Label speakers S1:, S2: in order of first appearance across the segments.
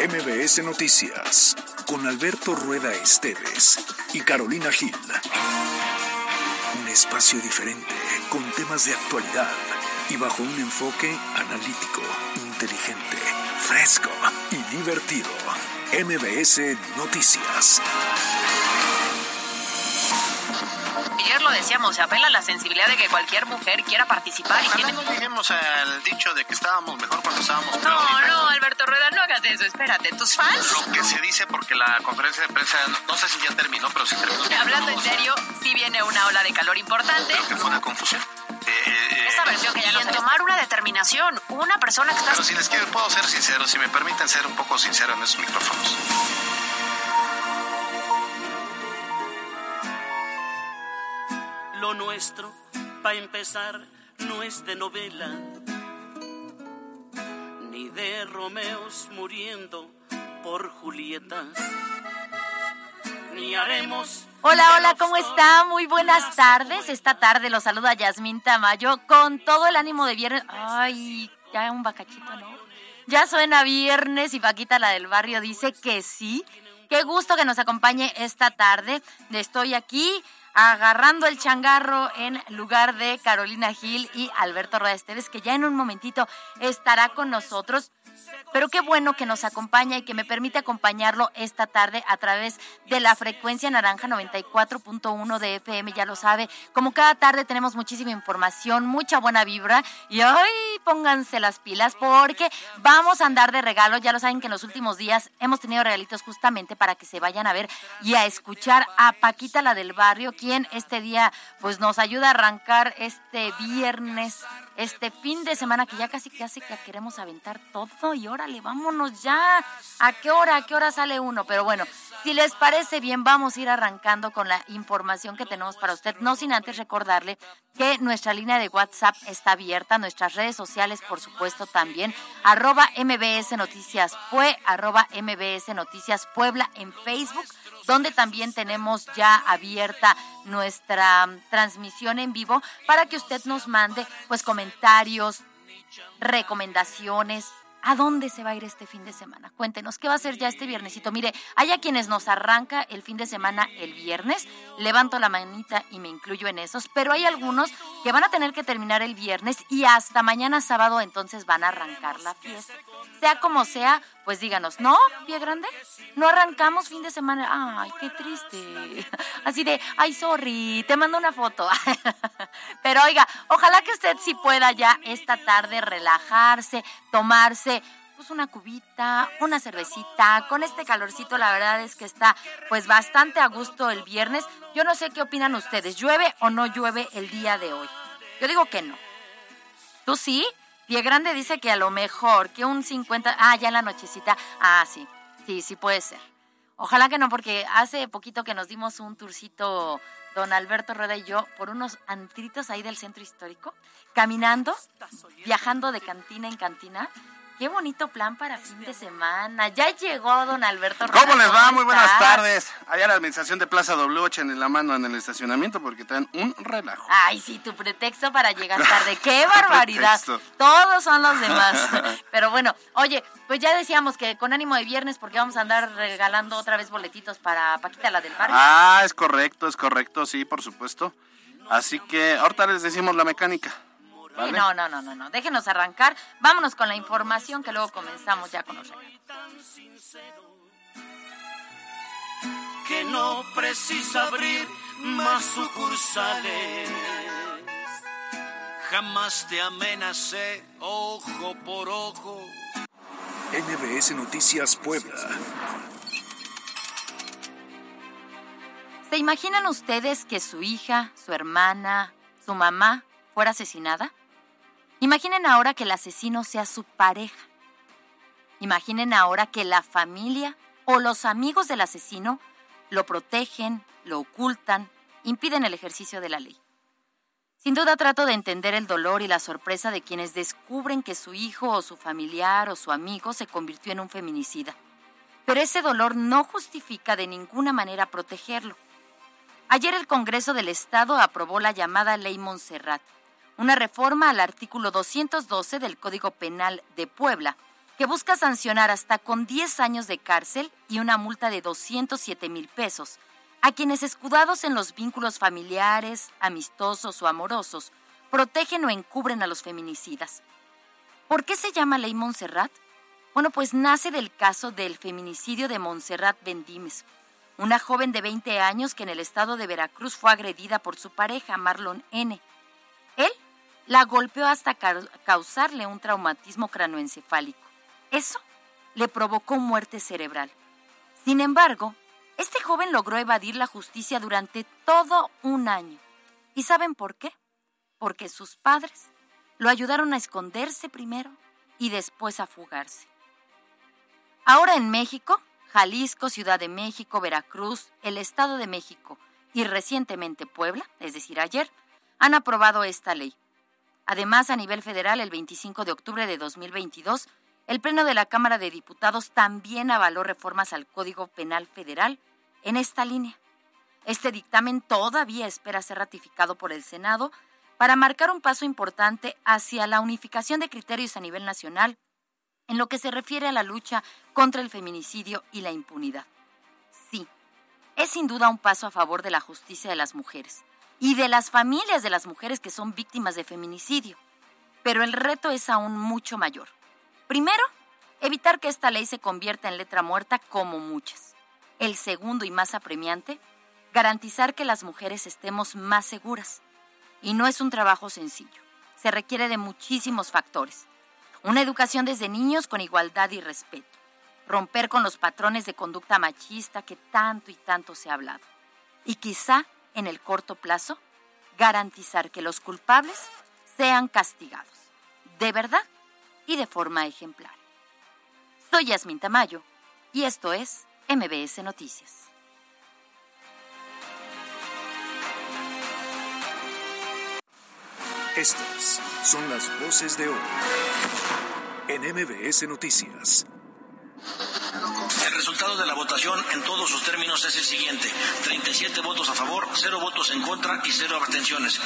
S1: MBS Noticias con Alberto Rueda Esteves y Carolina Gil. Un espacio diferente con temas de actualidad y bajo un enfoque analítico, inteligente, fresco y divertido. MBS Noticias.
S2: Decíamos, se apela a la sensibilidad de que cualquier mujer quiera participar. Y
S3: Ojalá no lleguemos al dicho de que estábamos mejor cuando estábamos peor.
S2: No, no, Alberto Rueda, no hagas eso, espérate. ¿Tus fans?
S3: Lo que se dice porque la conferencia de prensa, no sé si ya terminó, pero sí terminó.
S2: Hablando en serio, sí viene una ola de calor importante.
S3: Creo que fue una confusión. Eh,
S2: Esa versión que ya no en tomar una determinación, una persona que está...
S3: Pero si les quiero, puedo ser sincero, si me permiten ser un poco sincero en esos micrófonos.
S4: Lo nuestro, para empezar, no es de novela, ni de Romeos muriendo por Julietas, ni haremos...
S5: Hola, hola, ¿cómo está? Muy buenas tardes. Esta tarde los saluda Yasmín Tamayo con todo el ánimo de viernes. Ay, ya un bacachito, ¿no? Ya suena viernes y Paquita, la del barrio, dice que sí. Qué gusto que nos acompañe esta tarde. Estoy aquí agarrando el changarro en lugar de Carolina Gil y Alberto Rueda Esteves, que ya en un momentito estará con nosotros. Pero qué bueno que nos acompaña y que me permite acompañarlo esta tarde a través de la frecuencia naranja 94.1 de FM, ya lo sabe. Como cada tarde tenemos muchísima información, mucha buena vibra y hoy pónganse las pilas porque vamos a andar de regalo. Ya lo saben que en los últimos días hemos tenido regalitos justamente para que se vayan a ver y a escuchar a Paquita la del barrio, quien este día pues nos ayuda a arrancar este viernes, este fin de semana que ya casi casi que queremos aventar todo y órale, vámonos ya. ¿A qué hora? ¿A qué hora sale uno? Pero bueno, si les parece bien, vamos a ir arrancando con la información que tenemos para usted. No sin antes recordarle que nuestra línea de WhatsApp está abierta, nuestras redes sociales, por supuesto, también. Arroba MBS Noticias Pue, arroba MBS Noticias Puebla en Facebook, donde también tenemos ya abierta nuestra transmisión en vivo para que usted nos mande pues comentarios, recomendaciones, ¿A dónde se va a ir este fin de semana? Cuéntenos, ¿qué va a ser ya este viernesito? Mire, hay a quienes nos arranca el fin de semana el viernes, levanto la manita y me incluyo en esos, pero hay algunos que van a tener que terminar el viernes y hasta mañana sábado entonces van a arrancar la fiesta. Sea como sea, pues díganos, ¿no, pie grande? ¿No arrancamos fin de semana? Ay, qué triste. Así de, ay, sorry, te mando una foto. Pero oiga, ojalá que usted sí pueda ya esta tarde relajarse, tomarse pues una cubita, una cervecita, con este calorcito la verdad es que está pues bastante a gusto el viernes. Yo no sé qué opinan ustedes, ¿llueve o no llueve el día de hoy? Yo digo que no. ¿Tú sí? Pie Grande dice que a lo mejor, que un 50, ah, ya en la nochecita, ah, sí, sí, sí puede ser. Ojalá que no, porque hace poquito que nos dimos un turcito, don Alberto Rueda y yo, por unos antritos ahí del centro histórico, caminando, viajando de cantina en cantina, Qué bonito plan para fin de semana. Ya llegó don Alberto.
S6: ¿Cómo les va? Muy buenas tardes. Allá la administración de Plaza W en la mano en el estacionamiento porque traen un relajo.
S5: Ay, sí, tu pretexto para llegar tarde. ¡Qué barbaridad! Todos son los demás. Pero bueno, oye, pues ya decíamos que con ánimo de viernes porque vamos a andar regalando otra vez boletitos para Paquita la del barrio.
S6: Ah, es correcto, es correcto, sí, por supuesto. Así que ahorita les decimos la mecánica.
S5: ¿Vale? No, no, no, no, no. Déjenos arrancar. Vámonos con la información que luego comenzamos ya con los regalos.
S4: Que no precisa abrir más sucursales. Jamás te amenacé ojo por ojo.
S1: NBS Noticias Puebla.
S5: ¿Se imaginan ustedes que su hija, su hermana, su mamá fuera asesinada? Imaginen ahora que el asesino sea su pareja. Imaginen ahora que la familia o los amigos del asesino lo protegen, lo ocultan, impiden el ejercicio de la ley. Sin duda trato de entender el dolor y la sorpresa de quienes descubren que su hijo o su familiar o su amigo se convirtió en un feminicida. Pero ese dolor no justifica de ninguna manera protegerlo. Ayer el Congreso del Estado aprobó la llamada Ley Montserrat, una reforma al artículo 212 del Código Penal de Puebla, que busca sancionar hasta con 10 años de cárcel y una multa de 207 mil pesos a quienes escudados en los vínculos familiares, amistosos o amorosos, protegen o encubren a los feminicidas. ¿Por qué se llama ley Montserrat? Bueno, pues nace del caso del feminicidio de Montserrat Bendimes, una joven de 20 años que en el estado de Veracruz fue agredida por su pareja, Marlon N. La golpeó hasta causarle un traumatismo cranoencefálico. Eso le provocó muerte cerebral. Sin embargo, este joven logró evadir la justicia durante todo un año. ¿Y saben por qué? Porque sus padres lo ayudaron a esconderse primero y después a fugarse. Ahora en México, Jalisco, Ciudad de México, Veracruz, el Estado de México y recientemente Puebla, es decir, ayer, han aprobado esta ley. Además, a nivel federal, el 25 de octubre de 2022, el Pleno de la Cámara de Diputados también avaló reformas al Código Penal Federal en esta línea. Este dictamen todavía espera ser ratificado por el Senado para marcar un paso importante hacia la unificación de criterios a nivel nacional en lo que se refiere a la lucha contra el feminicidio y la impunidad. Sí, es sin duda un paso a favor de la justicia de las mujeres y de las familias de las mujeres que son víctimas de feminicidio. Pero el reto es aún mucho mayor. Primero, evitar que esta ley se convierta en letra muerta como muchas. El segundo y más apremiante, garantizar que las mujeres estemos más seguras. Y no es un trabajo sencillo. Se requiere de muchísimos factores. Una educación desde niños con igualdad y respeto. Romper con los patrones de conducta machista que tanto y tanto se ha hablado. Y quizá, en el corto plazo, garantizar que los culpables sean castigados. De verdad y de forma ejemplar. Soy Yasmin Tamayo y esto es MBS Noticias.
S1: Estas son las voces de hoy en MBS Noticias.
S7: El resultado de la votación en todos sus términos es el siguiente. 37 votos a favor, 0 votos en contra y 0 abstenciones.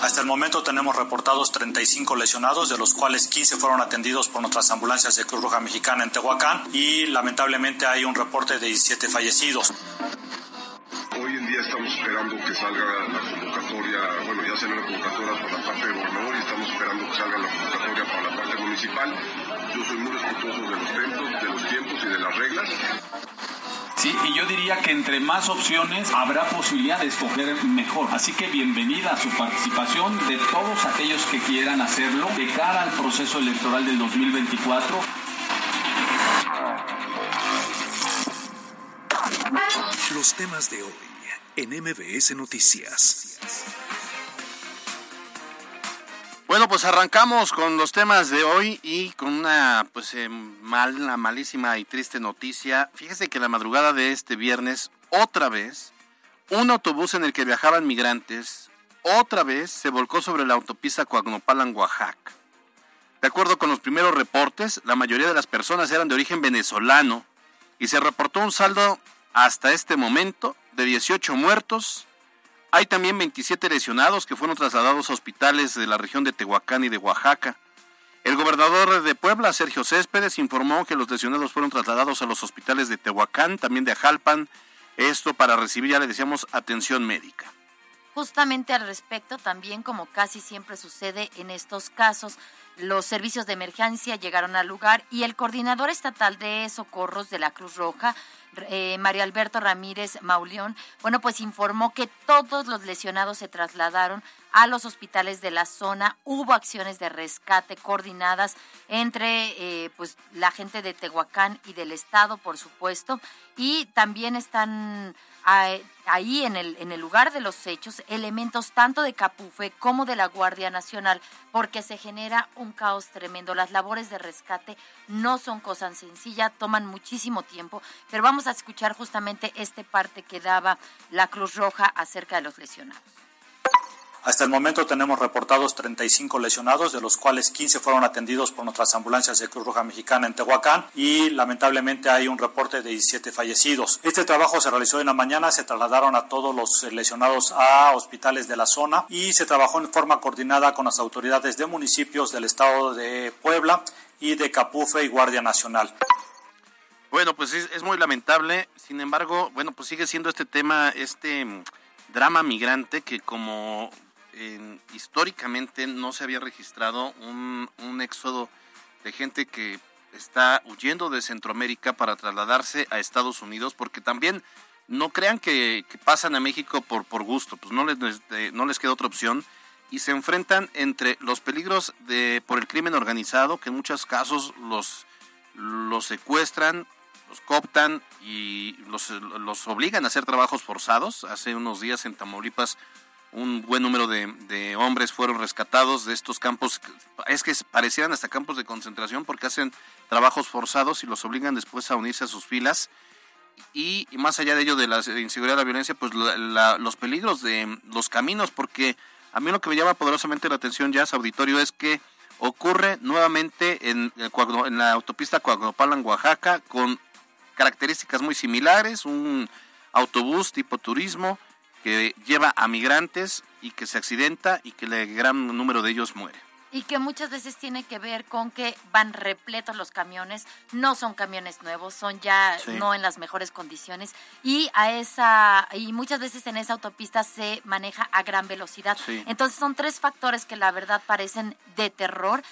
S8: Hasta el momento tenemos reportados 35 lesionados, de los cuales 15 fueron atendidos por nuestras ambulancias de Cruz Roja Mexicana en Tehuacán y lamentablemente hay un reporte de 17 fallecidos.
S9: Hoy en día estamos esperando que salga la convocatoria, bueno, ya salió la convocatoria por la parte de gobernador y estamos esperando que salga la convocatoria para la parte municipal. Yo soy muy respetuoso de los tiempos, de los tiempos y de las reglas.
S10: Sí, y yo diría que entre más opciones habrá posibilidad de escoger mejor. Así que bienvenida a su participación de todos aquellos que quieran hacerlo de cara al proceso electoral del 2024.
S1: Temas de hoy en MBS Noticias.
S6: Bueno, pues arrancamos con los temas de hoy y con una pues eh, mala, malísima y triste noticia. Fíjese que la madrugada de este viernes, otra vez, un autobús en el que viajaban migrantes, otra vez se volcó sobre la autopista Coagnopalan, Oaxaca. De acuerdo con los primeros reportes, la mayoría de las personas eran de origen venezolano y se reportó un saldo hasta este momento de 18 muertos hay también 27 lesionados que fueron trasladados a hospitales de la región de Tehuacán y de Oaxaca. El gobernador de Puebla, Sergio Céspedes, informó que los lesionados fueron trasladados a los hospitales de Tehuacán, también de Ajalpan, esto para recibir, ya le decíamos, atención médica.
S5: Justamente al respecto, también como casi siempre sucede en estos casos, los servicios de emergencia llegaron al lugar y el coordinador estatal de socorros de la Cruz Roja, eh, Mario Alberto Ramírez Mauleón, bueno, pues informó que todos los lesionados se trasladaron a los hospitales de la zona. Hubo acciones de rescate coordinadas entre eh, pues la gente de Tehuacán y del estado, por supuesto, y también están ahí en el, en el lugar de los hechos elementos tanto de Capufe como de la Guardia Nacional, porque se genera un caos tremendo. Las labores de rescate no son cosa sencilla, toman muchísimo tiempo, pero vamos a escuchar justamente este parte que daba la Cruz Roja acerca de los lesionados.
S8: Hasta el momento tenemos reportados 35 lesionados, de los cuales 15 fueron atendidos por nuestras ambulancias de Cruz Roja Mexicana en Tehuacán y lamentablemente hay un reporte de 17 fallecidos. Este trabajo se realizó en la mañana, se trasladaron a todos los lesionados a hospitales de la zona y se trabajó en forma coordinada con las autoridades de municipios del estado de Puebla y de Capufe y Guardia Nacional.
S6: Bueno, pues es, muy lamentable. Sin embargo, bueno, pues sigue siendo este tema, este mm, drama migrante que como eh, históricamente no se había registrado un, éxodo de gente que está huyendo de Centroamérica para trasladarse a Estados Unidos, porque también no crean que, que pasan a México por, por gusto, pues no les, no les queda otra opción y se enfrentan entre los peligros de por el crimen organizado, que en muchos casos los, los secuestran, los cooptan y los, los obligan a hacer trabajos forzados. Hace unos días en Tamaulipas un buen número de, de, hombres fueron rescatados de estos campos, es que parecían hasta campos de concentración porque hacen trabajos forzados y los obligan después a unirse a sus filas. Y, y más allá de ello, de la inseguridad, la violencia, pues la, la, los peligros de los caminos, porque a mí lo que me llama poderosamente la atención ya, auditorio, es que ocurre nuevamente en, en la autopista Coagopalan, Oaxaca, con características muy similares, un autobús tipo turismo, que lleva a migrantes y que se accidenta y que el gran número de ellos muere.
S5: Y que muchas veces tiene que ver con que van repletos los camiones, no son camiones nuevos, son ya sí. no en las mejores condiciones y a esa y muchas veces en esa autopista se maneja a gran velocidad. Sí. Entonces son tres factores que la verdad parecen de terror.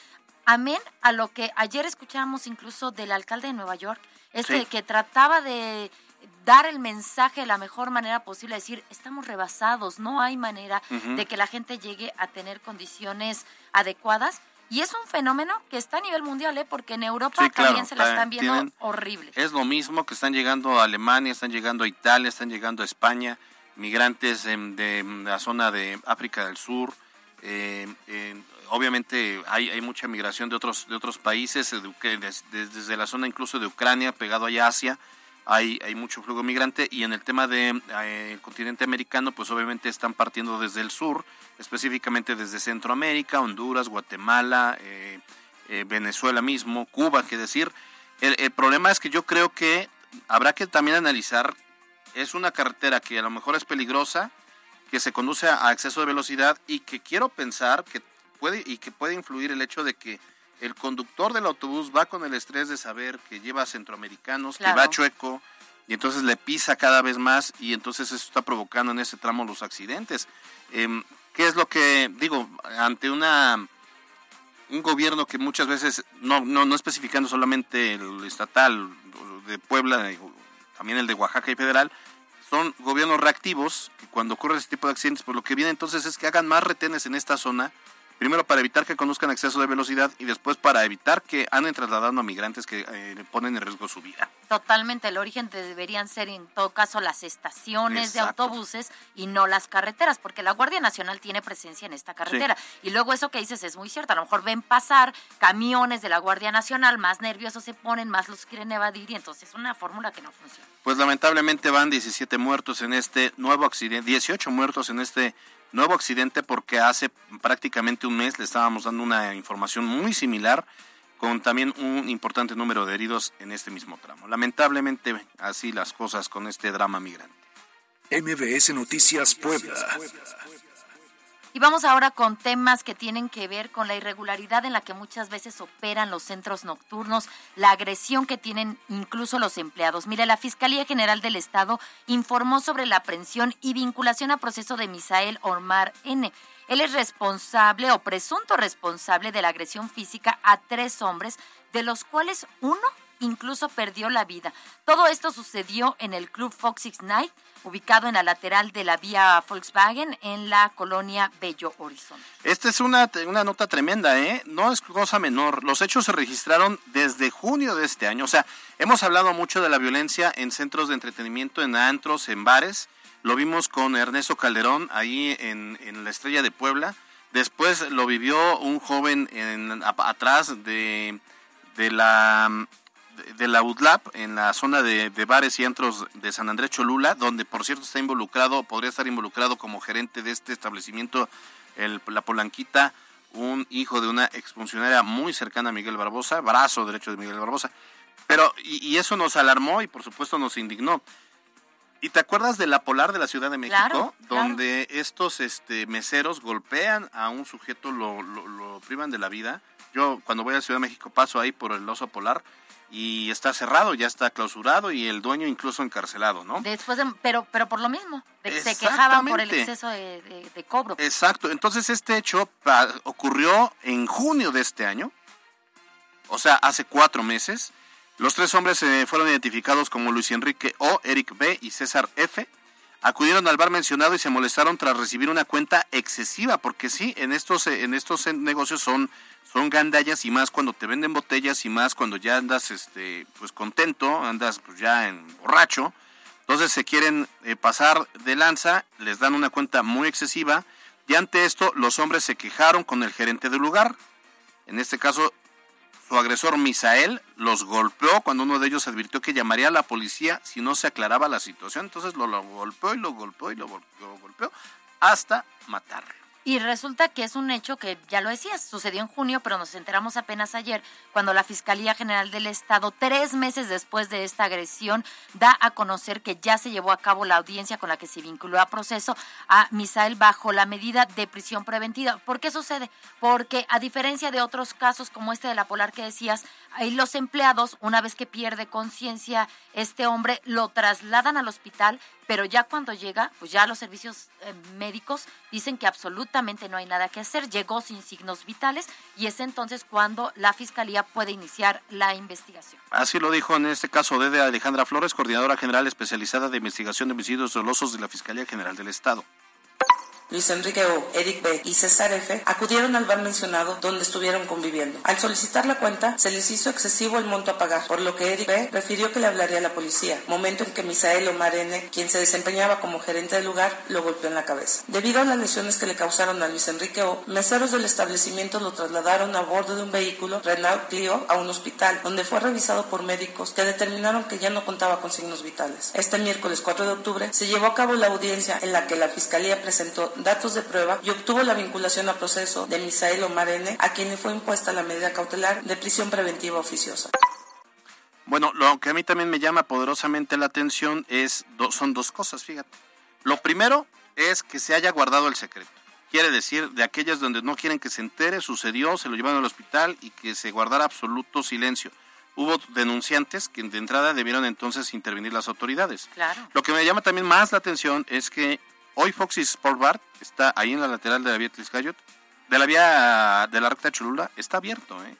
S5: Amén a lo que ayer escuchábamos incluso del alcalde de Nueva York, este sí. que trataba de dar el mensaje de la mejor manera posible, decir, estamos rebasados, no hay manera uh -huh. de que la gente llegue a tener condiciones adecuadas. Y es un fenómeno que está a nivel mundial, ¿eh? porque en Europa sí, también claro, se la están viendo tienen, horrible.
S6: Es lo mismo que están llegando a Alemania, están llegando a Italia, están llegando a España, migrantes de, de la zona de África del Sur. Eh, eh, obviamente hay, hay, mucha migración de otros, de otros países, desde, desde la zona incluso de Ucrania, pegado allá a Asia hay, hay mucho flujo migrante y en el tema del de, eh, continente americano, pues obviamente están partiendo desde el sur, específicamente desde Centroamérica, Honduras, Guatemala, eh, eh, Venezuela mismo, Cuba, que decir. El, el, problema es que yo creo que habrá que también analizar, es una carretera que a lo mejor es peligrosa, que se conduce a exceso de velocidad y que quiero pensar que puede y que puede influir el hecho de que el conductor del autobús va con el estrés de saber que lleva centroamericanos, claro. que va chueco, y entonces le pisa cada vez más y entonces eso está provocando en ese tramo los accidentes. Eh, ¿Qué es lo que digo ante una un gobierno que muchas veces no no no especificando solamente el estatal de Puebla, también el de Oaxaca y federal, son gobiernos reactivos que cuando ocurre ese tipo de accidentes, pues lo que viene entonces es que hagan más retenes en esta zona primero para evitar que conozcan exceso de velocidad y después para evitar que anden trasladando a migrantes que eh, ponen en riesgo su vida.
S5: Totalmente, el origen deberían ser en todo caso las estaciones Exacto. de autobuses y no las carreteras, porque la Guardia Nacional tiene presencia en esta carretera. Sí. Y luego eso que dices es muy cierto, a lo mejor ven pasar camiones de la Guardia Nacional, más nerviosos se ponen, más los quieren evadir y entonces es una fórmula que no funciona.
S6: Pues lamentablemente van 17 muertos en este nuevo accidente, 18 muertos en este nuevo accidente porque hace prácticamente un mes le estábamos dando una información muy similar con también un importante número de heridos en este mismo tramo. Lamentablemente así las cosas con este drama migrante.
S1: MBS Noticias Puebla.
S5: Y vamos ahora con temas que tienen que ver con la irregularidad en la que muchas veces operan los centros nocturnos, la agresión que tienen incluso los empleados. Mire, la Fiscalía General del Estado informó sobre la aprehensión y vinculación a proceso de Misael Omar N. Él es responsable o presunto responsable de la agresión física a tres hombres, de los cuales uno incluso perdió la vida. Todo esto sucedió en el Club Fox Six Night, ubicado en la lateral de la vía Volkswagen en la colonia Bello Horizonte.
S6: Esta es una, una nota tremenda, ¿eh? No es cosa menor. Los hechos se registraron desde junio de este año. O sea, hemos hablado mucho de la violencia en centros de entretenimiento, en antros, en bares. Lo vimos con Ernesto Calderón ahí en, en la Estrella de Puebla. Después lo vivió un joven en, atrás de, de la de la UDLAP en la zona de, de, bares y antros de San Andrés Cholula, donde por cierto está involucrado, podría estar involucrado como gerente de este establecimiento, el, la Polanquita, un hijo de una exfuncionaria muy cercana a Miguel Barbosa, brazo derecho de Miguel Barbosa. Pero, y, y eso nos alarmó y por supuesto nos indignó. ¿Y te acuerdas de la Polar de la Ciudad de México?
S5: Claro,
S6: donde
S5: claro.
S6: estos este, meseros golpean a un sujeto, lo, lo, lo privan de la vida Yo cuando voy a Ciudad de México paso ahí por el oso polar y está cerrado, ya está clausurado y el dueño incluso encarcelado, ¿no?
S5: Después de, pero, pero por lo mismo, de que se quejaban por el exceso de, de, cobro.
S6: Exacto, entonces este hecho ocurrió en junio de este año, o sea, hace cuatro meses. Los tres hombres eh, fueron identificados como Luis Enrique O, Eric B y César F. Acudieron al bar mencionado y se molestaron tras recibir una cuenta excesiva, porque sí, en estos, eh, en estos eh, negocios son son gandallas y más cuando te venden botellas y más cuando ya andas este pues contento, andas pues ya en borracho. Entonces se quieren eh, pasar de lanza, les dan una cuenta muy excesiva y ante esto los hombres se quejaron con el gerente del lugar. En este caso su agresor Misael los golpeó cuando uno de ellos advirtió que llamaría a la policía si no se aclaraba la situación. Entonces lo, golpeó y lo golpeó y lo golpeó hasta matarlo.
S5: Y resulta que es un hecho que, ya lo decías, sucedió en junio, pero nos enteramos apenas ayer, cuando la Fiscalía General del Estado, tres meses después de esta agresión, da a conocer que ya se llevó a cabo la audiencia con la que se vinculó a proceso a Misael bajo la medida de prisión preventiva. ¿Por qué sucede? Porque a diferencia de otros casos como este de la Polar que decías, ahí los empleados, una vez que pierde conciencia este hombre, lo trasladan al hospital pero ya cuando llega, pues ya los servicios eh, médicos dicen que absolutamente no hay nada que hacer, llegó sin signos vitales y es entonces cuando la fiscalía puede iniciar la investigación.
S6: Así lo dijo en este caso de Alejandra Flores, coordinadora general especializada de investigación de homicidios dolosos de la Fiscalía General del Estado.
S11: Luis Enrique O, Eric B y César F acudieron al bar mencionado donde estuvieron conviviendo. Al solicitar la cuenta, se les hizo excesivo el monto a pagar, por lo que Eric B refirió que le hablaría a la policía, momento en que Misael Omar N., quien se desempeñaba como gerente del lugar, lo golpeó en la cabeza. Debido a las lesiones que le causaron a Luis Enrique O, meseros del establecimiento lo trasladaron a bordo de un vehículo Renault Clio a un hospital, donde fue revisado por médicos que determinaron que ya no contaba con signos vitales. Este miércoles 4 de octubre se llevó a cabo la audiencia en la que la Fiscalía presentó datos de prueba y obtuvo la vinculación a proceso de Misael Omar N., a quien le fue impuesta la medida cautelar de prisión preventiva oficiosa.
S6: Bueno, lo que a mí también me llama poderosamente la atención es son dos cosas, fíjate. Lo primero es que se haya guardado el secreto. Quiere decir, de aquellas donde no quieren que se entere, sucedió, se lo llevaron al hospital y que se guardara absoluto silencio. Hubo denunciantes que de entrada debieron entonces intervenir las autoridades.
S5: Claro.
S6: Lo que me llama también más la atención es que Hoy Foxy Sport Bar está ahí en la lateral de la vía Tliscayot, de la vía de la recta Cholula, está abierto, ¿eh?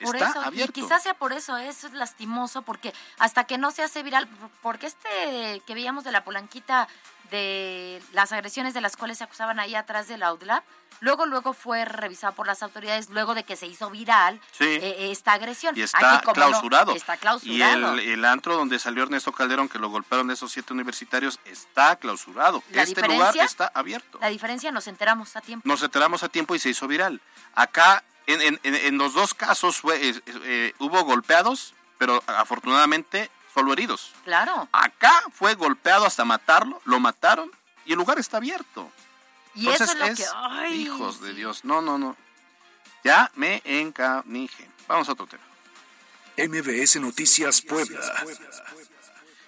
S6: Está abierto.
S5: Y quizás sea por eso, eso es lastimoso, porque hasta que no se hace viral, porque este que veíamos de la polanquita de las agresiones de las cuales se acusaban ahí atrás del Outlap, Luego, luego fue revisado por las autoridades luego de que se hizo viral eh, esta agresión.
S6: Y está clausurado. está clausurado. Y el, antro donde salió Ernesto Calderón, que lo golpearon esos siete universitarios, está clausurado. este lugar está abierto.
S5: La diferencia nos enteramos a tiempo.
S6: Nos enteramos a tiempo y se hizo viral. Acá, en, en, los dos casos, fue, eh, hubo golpeados, pero afortunadamente solo heridos.
S5: Claro.
S6: Acá fue golpeado hasta matarlo, lo mataron y el lugar está abierto.
S5: Y eso es lo que. Ay,
S6: hijos de Dios. No, no, no. Ya me encanije. Vamos a otro tema.
S1: MBS Noticias Puebla.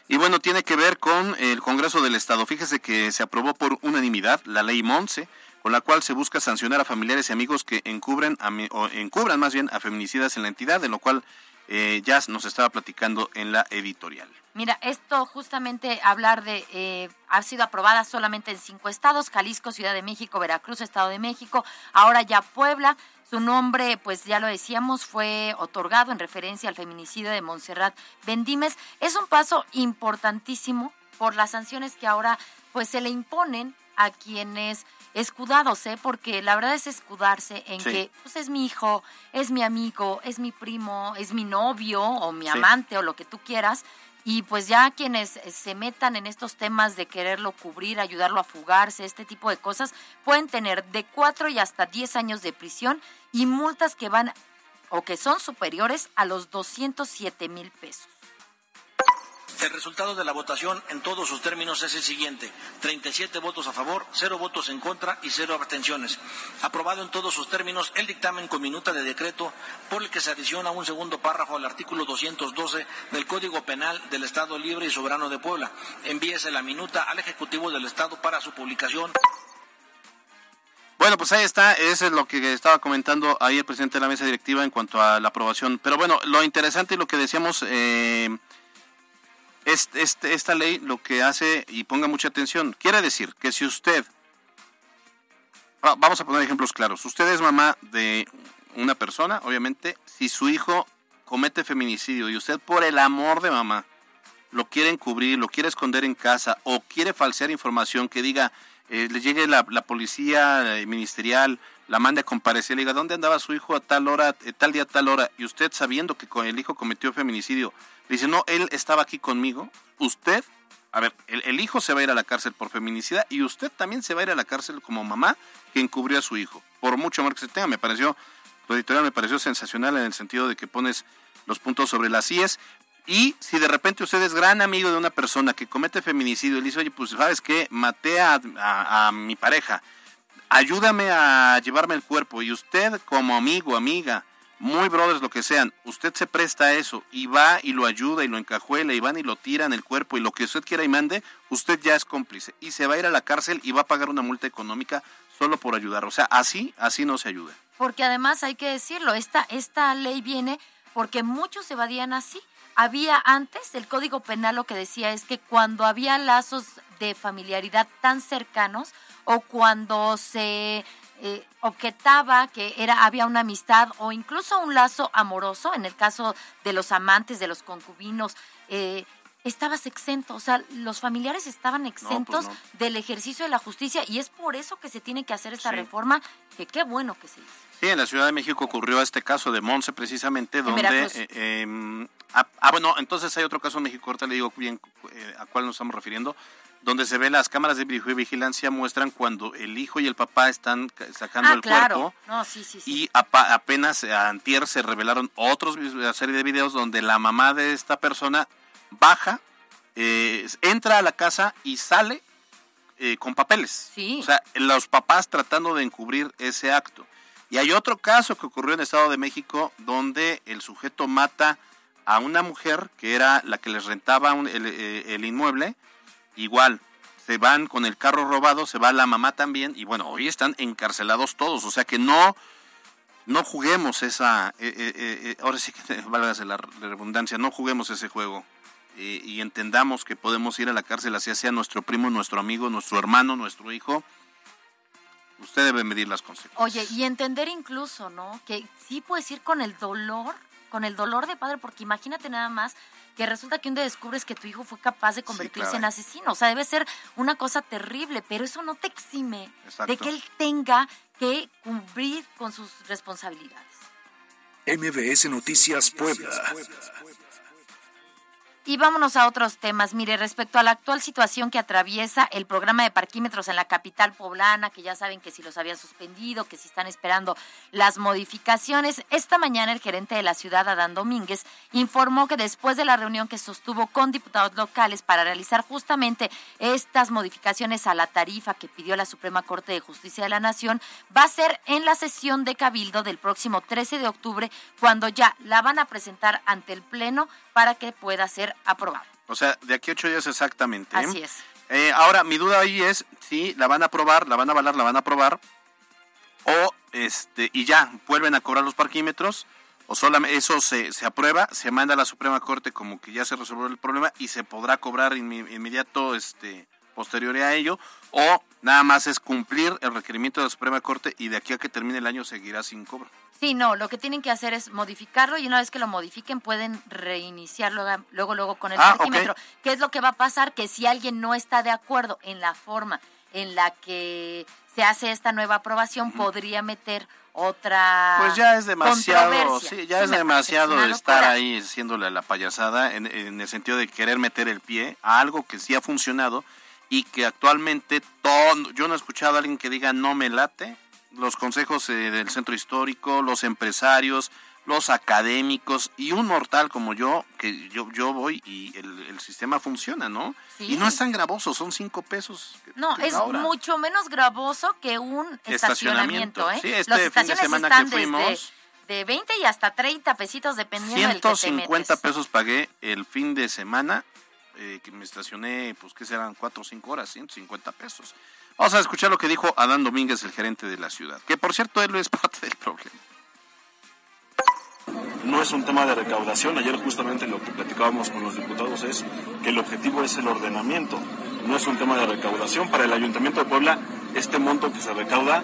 S6: Y bueno, tiene que ver con el Congreso del Estado. Fíjese que se aprobó por unanimidad la ley Monse, con la cual se busca sancionar a familiares y amigos que encubren, o encubran más bien a feminicidas en la entidad, de lo cual eh, ya nos estaba platicando en la editorial.
S5: Mira, esto justamente hablar de, eh, ha sido aprobada solamente en cinco estados, Jalisco, Ciudad de México, Veracruz, Estado de México, ahora ya Puebla. Su nombre, pues ya lo decíamos, fue otorgado en referencia al feminicidio de Montserrat Bendimes. Es un paso importantísimo por las sanciones que ahora pues se le imponen a quienes escudados, ¿eh? porque la verdad es escudarse en que pues es mi hijo, es mi amigo, es mi primo, es mi novio o mi amante o lo que tú quieras, y pues ya quienes se metan en estos temas de quererlo cubrir, ayudarlo a fugarse, este tipo de cosas, pueden tener de cuatro y hasta diez años de prisión y multas que van o que son superiores a los 207 mil pesos.
S7: El resultado de la votación en todos sus términos es el siguiente. 37 votos a favor, 0 votos en contra y 0 abstenciones. Aprobado en todos sus términos el dictamen con minuta de decreto por el que se adiciona un segundo párrafo al artículo 212 del Código Penal del Estado Libre y Soberano de Puebla. Envíese la minuta al Ejecutivo del Estado para su publicación.
S6: Bueno, pues ahí está, eso es lo que estaba comentando ahí el presidente de la mesa directiva en cuanto a la aprobación. Pero bueno, lo interesante y lo que decíamos, eh, este, esta ley lo que hace, y ponga mucha atención, quiere decir que si usted, vamos a poner ejemplos claros, usted es mamá de una persona, obviamente, si su hijo comete feminicidio y usted por el amor de mamá lo quiere encubrir, lo quiere esconder en casa o quiere falsear información que diga, eh, le llegue la, policía eh, ministerial, la mande a comparecer, le diga, ¿dónde andaba su hijo a tal hora, eh, tal día, tal hora? Y usted sabiendo que el hijo cometió feminicidio, dice, no, él estaba aquí conmigo, usted, a ver, el, hijo se va a ir a la cárcel por feminicidio y usted también se va a ir a la cárcel como mamá que encubrió a su hijo, por mucho amor que se tenga, me pareció, tu editorial me pareció sensacional en el sentido de que pones los puntos sobre las IES, y si de repente usted es gran amigo de una persona que comete feminicidio y le dice, oye, pues sabes que maté a, mi pareja, ayúdame a llevarme el cuerpo. Y usted como amigo, amiga, muy brothers, lo que sean, usted se presta a eso y va y lo ayuda y lo encajuela y van y lo tiran el cuerpo y lo que usted quiera y mande, usted ya es cómplice y se va a ir a la cárcel y va a pagar una multa económica solo por ayudar. O sea, así, así no se ayuda.
S5: Porque además hay que decirlo, esta, esta ley viene porque muchos evadían así había antes, el Código Penal lo que decía es que cuando había lazos de familiaridad tan cercanos o cuando se eh, objetaba que era había una amistad o incluso un lazo amoroso, en el caso de los amantes, de los concubinos, eh, estabas exento, o sea, los familiares estaban pues exentos del ejercicio de la justicia y es por eso que se tiene que hacer esta reforma, que qué bueno que se hizo.
S6: Sí, en la Ciudad de México ocurrió este caso de Monse precisamente, donde... Eh, em, ah, ah, bueno, entonces hay otro caso en México, ahorita le digo bien eh, a cuál nos estamos refiriendo, donde se ve las cámaras de vigilancia muestran cuando el hijo y el papá están sacando
S5: ah,
S6: el
S5: cuerpo. No, sí, sí,
S6: sí. Y apenas antier se revelaron otros serie de videos donde la mamá de esta persona baja, eh, entra a la casa y sale eh, con papeles.
S5: Sí.
S6: O sea, los papás tratando de encubrir ese acto. Y hay otro caso que ocurrió en el Estado de México donde el sujeto mata a una mujer que era la que les rentaba el, eh, el, inmueble. Igual, se van con el carro robado, se va la mamá también. Y bueno, hoy están encarcelados todos. O sea que no, no juguemos esa. ahora sí que valga la redundancia, no juguemos ese juego y entendamos que podemos ir a la cárcel, así sea nuestro primo, nuestro amigo, nuestro hermano, nuestro hijo, usted debe medir las consecuencias.
S5: Oye, y entender incluso, ¿no? Que sí puedes ir con el dolor, con el dolor de padre, porque imagínate nada más que resulta que un día descubres que tu hijo fue capaz de convertirse en asesino. O sea, debe ser una cosa terrible, pero eso no te exime de que él tenga que cumplir con sus responsabilidades.
S1: MBS Noticias Puebla.
S5: Y vámonos a otros temas. Mire, respecto a la actual situación que atraviesa el programa de parquímetros en la capital poblana, que ya saben que si los habían suspendido, que si están esperando las modificaciones, esta mañana el gerente de la ciudad, Adán Domínguez, informó que después de la reunión que sostuvo con diputados locales para realizar justamente estas modificaciones a la tarifa que pidió la Suprema Corte de Justicia de la Nación, va a ser en la sesión de Cabildo del próximo 13 de octubre, cuando ya la van a presentar ante el Pleno para que pueda ser aprobado.
S6: O sea, de aquí a ocho días exactamente.
S5: ¿eh? Así es.
S6: Eh, ahora, mi duda ahí es si la van a aprobar, la van a avalar, la van a aprobar, o este, y ya, vuelven a cobrar los parquímetros, o solamente eso se, se aprueba, se manda a la Suprema Corte como que ya se resolvió el problema y se podrá cobrar inmediato este posterior a ello, o nada más es cumplir el requerimiento de la Suprema Corte y de aquí a que termine el año seguirá sin cobro.
S5: Sí, no, lo que tienen que hacer es modificarlo y una vez que lo modifiquen pueden reiniciarlo luego, luego con el
S6: ah,
S5: parquímetro. ¿Qué es lo que va a pasar? Que si alguien no está de acuerdo en la forma en la que se hace esta nueva aprobación, podría meter otra
S6: pues ya es demasiado sí ya es demasiado estar ahí haciéndole la payasada en, el sentido de querer meter el pie a algo que sí ha funcionado y que actualmente todo yo no he escuchado a alguien que diga no me late los consejos eh, del centro histórico, los empresarios, los académicos y un mortal como yo, que yo, yo voy y el, sistema funciona, ¿no? Y no es tan gravoso, son cinco pesos.
S5: No, es mucho menos gravoso que un estacionamiento, ¿eh?
S6: Sí, este fin de semana que
S5: fuimos... De 20 y hasta 30 pesitos dependiendo del que te 150
S6: pesos pagué el fin de semana eh, que me estacioné, pues que serán 4 o 5 horas, 150 pesos. Vamos a escuchar lo que dijo Adán Domínguez, el gerente de la ciudad, que por cierto él es parte del problema.
S12: No es un tema de recaudación, ayer justamente lo que platicábamos con los diputados es que el objetivo es el ordenamiento, no es un tema de recaudación. Para el Ayuntamiento de Puebla, este monto que se recauda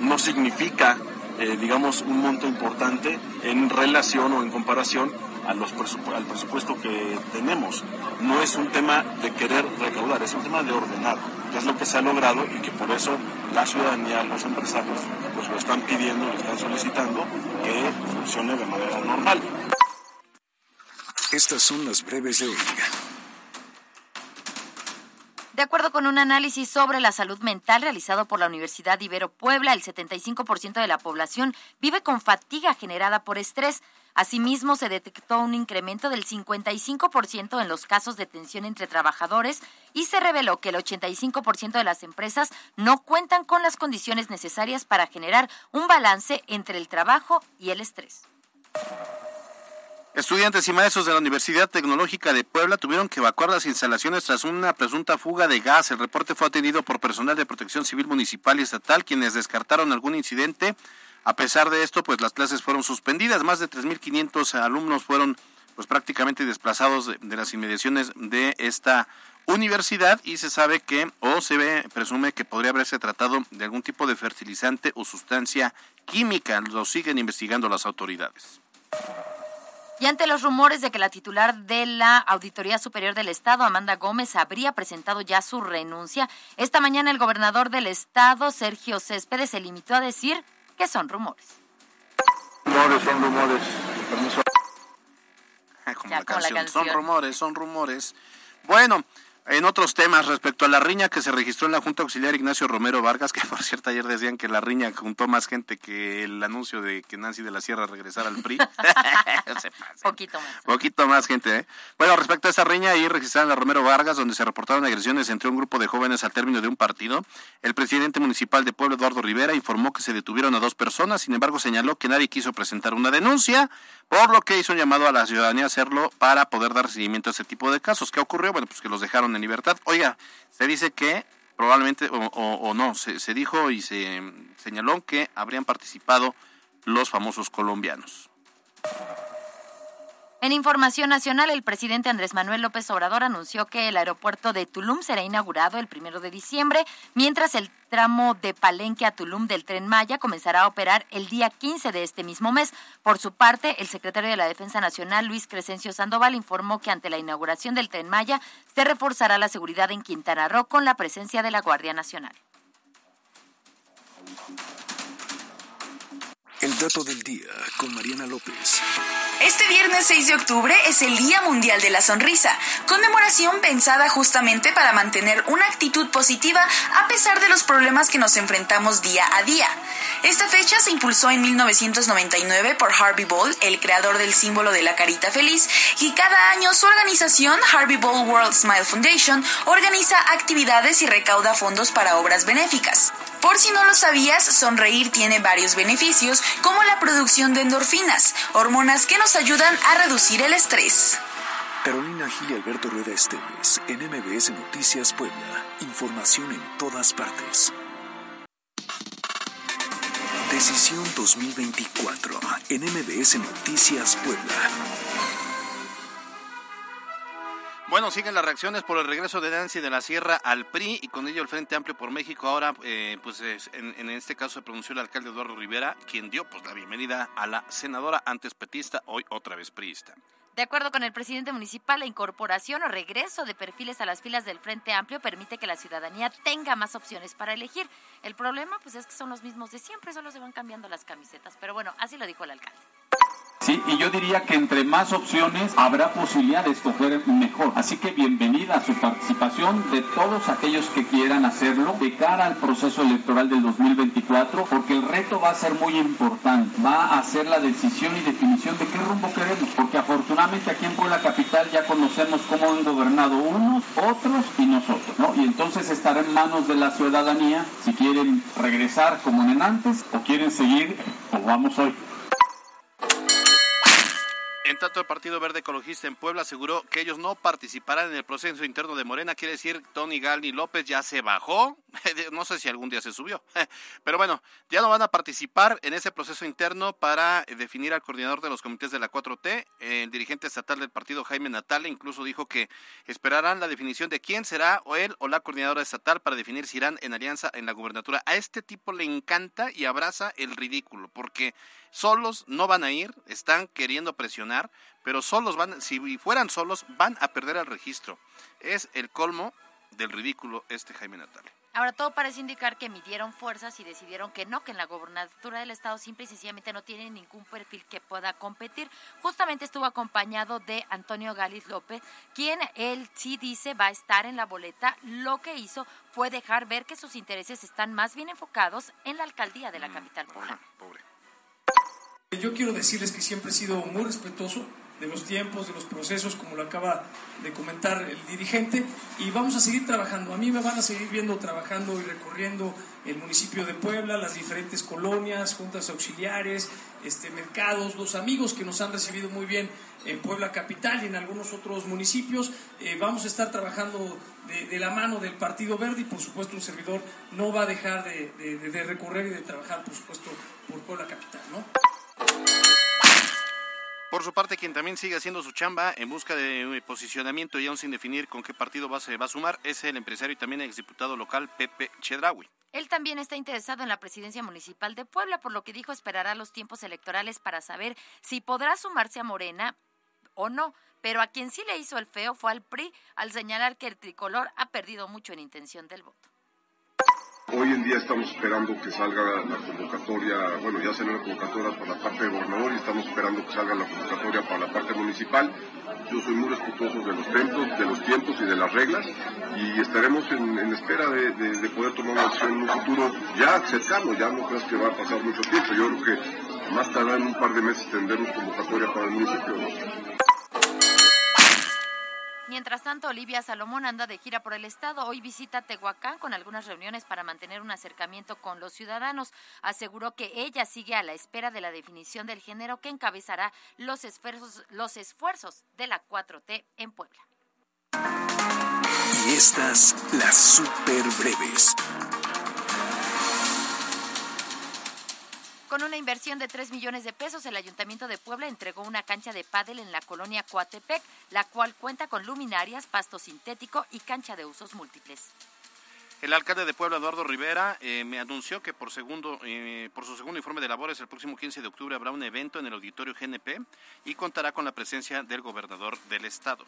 S12: no significa, eh, digamos, un monto importante en relación o en comparación a los al presupuesto que tenemos. No es un tema de querer recaudar, es un tema de ordenar, que es lo que se ha logrado y que por eso la ciudadanía, los empresarios, pues lo están pidiendo, lo están solicitando que funcione de manera normal.
S1: Estas son las breves de hoy.
S5: De acuerdo con un análisis sobre la salud mental realizado por la Universidad Ibero Puebla, el 75% de la población vive con fatiga generada por estrés. Asimismo, se detectó un incremento del 55% en los casos de tensión entre trabajadores y se reveló que el 85% de las empresas no cuentan con las condiciones necesarias para generar un balance entre el trabajo y el estrés.
S6: Estudiantes y maestros de la Universidad Tecnológica de Puebla tuvieron que evacuar las instalaciones tras una presunta fuga de gas. El reporte fue atendido por personal de protección civil municipal y estatal, quienes descartaron algún incidente. A pesar de esto, pues las clases fueron suspendidas. Más de 3.500 alumnos fueron pues prácticamente desplazados de, de, las inmediaciones de esta universidad y se sabe que o se ve, presume que podría haberse tratado de algún tipo de fertilizante o sustancia química. Lo siguen investigando las autoridades.
S5: Y ante los rumores de que la titular de la Auditoría Superior del Estado, Amanda Gómez, habría presentado ya su renuncia, esta mañana el gobernador del Estado, Sergio Céspedes, se limitó a decir que son rumores.
S12: Rumores, son rumores. Permiso.
S6: Como, la canción. la canción. Son rumores, son rumores. Bueno, en otros temas, respecto a la riña que se registró en la Junta Auxiliar Ignacio Romero Vargas, que por cierto ayer decían que la riña juntó más gente que el anuncio de que Nancy de la Sierra regresara al PRI.
S5: Poquito más.
S6: Poquito más gente, ¿eh? Bueno, respecto a esa riña, ahí registraron la Romero Vargas, donde se reportaron agresiones entre un grupo de jóvenes al término de un partido. El presidente municipal de Pueblo, Eduardo Rivera, informó que se detuvieron a dos personas, sin embargo señaló que nadie quiso presentar una denuncia, por lo que hizo un llamado a la ciudadanía a hacerlo para poder dar seguimiento a ese tipo de casos. ¿Qué ocurrió? Bueno, pues que los dejaron en libertad. Oiga, se dice que probablemente, o, no, se, dijo y se señaló que habrían participado los famosos colombianos.
S5: En información nacional, el presidente Andrés Manuel López Obrador anunció que el aeropuerto de Tulum será inaugurado el primero de diciembre, mientras el tramo de Palenque a Tulum del tren Maya comenzará a operar el día 15 de este mismo mes. Por su parte, el secretario de la Defensa Nacional, Luis Crescencio Sandoval, informó que ante la inauguración del tren Maya se reforzará la seguridad en Quintana Roo con la presencia de la Guardia Nacional.
S1: El dato del día con Mariana López.
S13: Este viernes 6 de octubre es el Día Mundial de la Sonrisa, conmemoración pensada justamente para mantener una actitud positiva a pesar de los problemas que nos enfrentamos día a día. Esta fecha se impulsó en 1999 por Harvey Ball, el creador del símbolo de la carita feliz, y cada año su organización, Harvey Ball World Smile Foundation, organiza actividades y recauda fondos para obras benéficas. Por si no lo sabías, sonreír tiene varios beneficios, como la producción de endorfinas, hormonas que nos ayudan a reducir el estrés.
S1: Carolina Gil y Alberto Rueda Esteves, en MBS Noticias Puebla. Información en todas partes. Decisión 2024 en MBS Noticias Puebla.
S6: Bueno, siguen las reacciones por el regreso de Nancy de la Sierra al PRI y con ello el Frente Amplio por México. Ahora, eh, pues en, este caso se pronunció el alcalde Eduardo Rivera, quien dio pues la bienvenida a la senadora antes petista, hoy otra vez priista.
S5: De acuerdo con el presidente municipal, la incorporación o regreso de perfiles a las filas del Frente Amplio permite que la ciudadanía tenga más opciones para elegir. El problema, pues, es que son los mismos de siempre, solo se van cambiando las camisetas. Pero bueno, así lo dijo el alcalde.
S10: Sí, y yo diría que entre más opciones habrá posibilidad de escoger mejor. Así que bienvenida a su participación de todos aquellos que quieran hacerlo de cara al proceso electoral del 2024, porque el reto va a ser muy importante. Va a ser la decisión y definición de qué rumbo queremos, porque afortunadamente aquí en Puebla Capital ya conocemos cómo han gobernado unos, otros y nosotros, ¿no? Y entonces estará en manos de la ciudadanía si quieren regresar como en antes o quieren seguir como vamos hoy.
S6: En tanto, el Partido Verde Ecologista en Puebla aseguró que ellos no participarán en el proceso interno de Morena. Quiere decir, Tony Galni López ya se bajó. No sé si algún día se subió. Pero bueno, ya no van a participar en ese proceso interno para definir al coordinador de los comités de la 4T. El dirigente estatal del partido, Jaime Natale, incluso dijo que esperarán la definición de quién será o él o la coordinadora estatal para definir si irán en alianza en la gubernatura. A este tipo le encanta y abraza el ridículo, porque solos no van a ir, están queriendo presionar, pero solos van, si fueran solos, van a perder el registro. Es el colmo del ridículo este Jaime Natale.
S5: Ahora todo parece indicar que midieron fuerzas y decidieron que no, que en la gobernatura del estado simple y sencillamente no tiene ningún perfil que pueda competir. Justamente estuvo acompañado de Antonio Galiz López, quien él sí dice va a estar en la boleta. Lo que hizo fue dejar ver que sus intereses están más bien enfocados en la alcaldía de la mm, capital poblana.
S14: Yo quiero decirles que siempre he sido muy respetuoso de los tiempos, de los procesos, como lo acaba de comentar el dirigente, y vamos a seguir trabajando. A mí me van a seguir viendo trabajando y recorriendo el municipio de Puebla, las diferentes colonias, juntas auxiliares, este, mercados, los amigos que nos han recibido muy bien en Puebla Capital y en algunos otros municipios. Eh, vamos a estar trabajando de, la mano del Partido Verde y por supuesto un servidor no va a dejar de, de recorrer y de trabajar, por supuesto, por Puebla Capital. ¿no?
S6: Por su parte, quien también sigue haciendo su chamba en busca de posicionamiento y aún sin definir con qué partido va, se va a sumar es el empresario y también exdiputado local Pepe Chedraui.
S5: Él también está interesado en la presidencia municipal de Puebla, por lo que dijo esperará los tiempos electorales para saber si podrá sumarse a Morena o no. Pero a quien sí le hizo el feo fue al PRI al señalar que el tricolor ha perdido mucho en intención del voto.
S9: Hoy en día estamos esperando que salga la convocatoria, bueno, ya salió la convocatoria para la parte de gobernador y estamos esperando que salga la convocatoria para la parte municipal. Yo soy muy respetuoso de los tiempos, de los tiempos y de las reglas y estaremos en, espera de, poder tomar una decisión en un futuro ya cercano, ya no creas que va a pasar mucho tiempo. Yo creo que más tarde en un par de meses tendremos convocatoria para el municipio.
S5: Mientras tanto, Olivia Salomón anda de gira por el estado. Hoy visita Tehuacán con algunas reuniones para mantener un acercamiento con los ciudadanos. Aseguró que ella sigue a la espera de la definición del género que encabezará los esfuerzos, los esfuerzos de la 4T en Puebla.
S1: Y estas las super breves.
S5: Con una inversión de 3 millones de pesos, el Ayuntamiento de Puebla entregó una cancha de pádel en la colonia Coatepec, la cual cuenta con luminarias, pasto sintético y cancha de usos múltiples.
S6: El alcalde de Puebla, Eduardo Rivera, eh, me anunció que por, segundo, eh, por su segundo informe de labores, el próximo 15 de octubre habrá un evento en el auditorio GNP y contará con la presencia del gobernador del estado.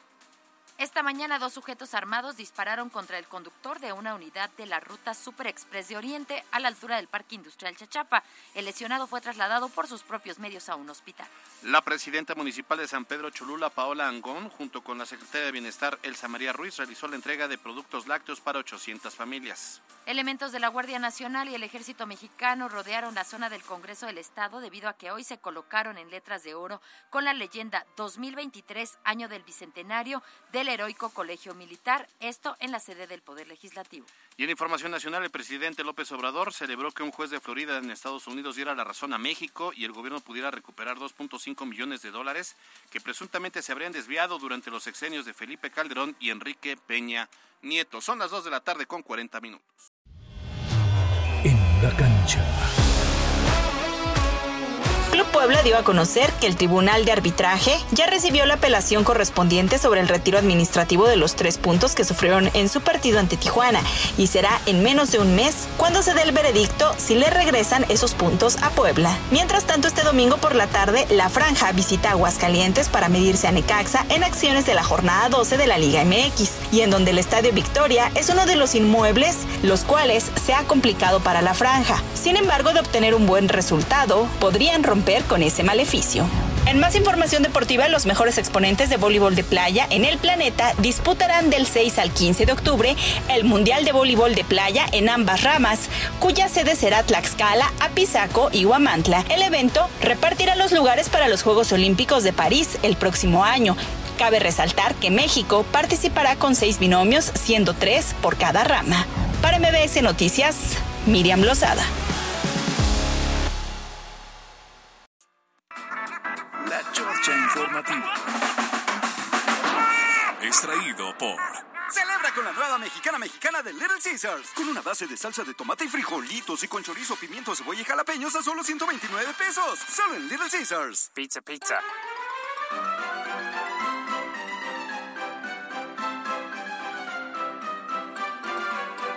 S5: Esta mañana dos sujetos armados dispararon contra el conductor de una unidad de la ruta Super Express de Oriente a la altura del Parque Industrial Chachapa. El lesionado fue trasladado por sus propios medios a un hospital.
S6: La presidenta municipal de San Pedro Cholula, Paola Angón, junto con la secretaria de Bienestar, Elsa María Ruiz, realizó la entrega de productos lácteos para 800 familias.
S5: Elementos de la Guardia Nacional y el Ejército Mexicano rodearon la zona del Congreso del Estado debido a que hoy se colocaron en letras de oro con la leyenda 2023, año del Bicentenario del Heroico Colegio Militar, esto en la sede del Poder Legislativo.
S6: Y en información nacional, el presidente López Obrador celebró que un juez de Florida en Estados Unidos diera la razón a México y el gobierno pudiera recuperar 2.5 millones de dólares que presuntamente se habrían desviado durante los sexenios de Felipe Calderón y Enrique Peña Nieto. Son las 2 de la tarde con 40 minutos
S1: la cancha.
S13: Club Puebla dio a conocer que el Tribunal de Arbitraje ya recibió la apelación correspondiente sobre el retiro administrativo de los tres puntos que sufrieron en su partido ante Tijuana y será en menos de un mes cuando se dé el veredicto si le regresan esos puntos a Puebla. Mientras tanto, este domingo por la tarde, la Franja visita Aguascalientes para medirse a Necaxa en acciones de la jornada 12 de la Liga MX y en donde el Estadio Victoria es uno de los inmuebles los cuales se ha complicado para la Franja. Sin embargo, de obtener un buen resultado, podrían romper con ese maleficio. En más información deportiva, los mejores exponentes de voleibol de playa en el planeta disputarán del 6 al 15 de octubre el Mundial de Voleibol de Playa en ambas ramas, cuya sede será Tlaxcala, Apizaco y Huamantla. El evento repartirá los lugares para los Juegos Olímpicos de París el próximo año. Cabe resaltar que México participará con seis binomios, siendo tres por cada rama. Para MBS Noticias, Miriam Lozada.
S1: Extraído por
S15: Celebra con la nueva mexicana mexicana de Little Caesars. Con una base de salsa de tomate y frijolitos y con chorizo, pimiento, cebolla y jalapeños a solo 129 pesos. Solo en Little Caesars.
S16: Pizza, pizza.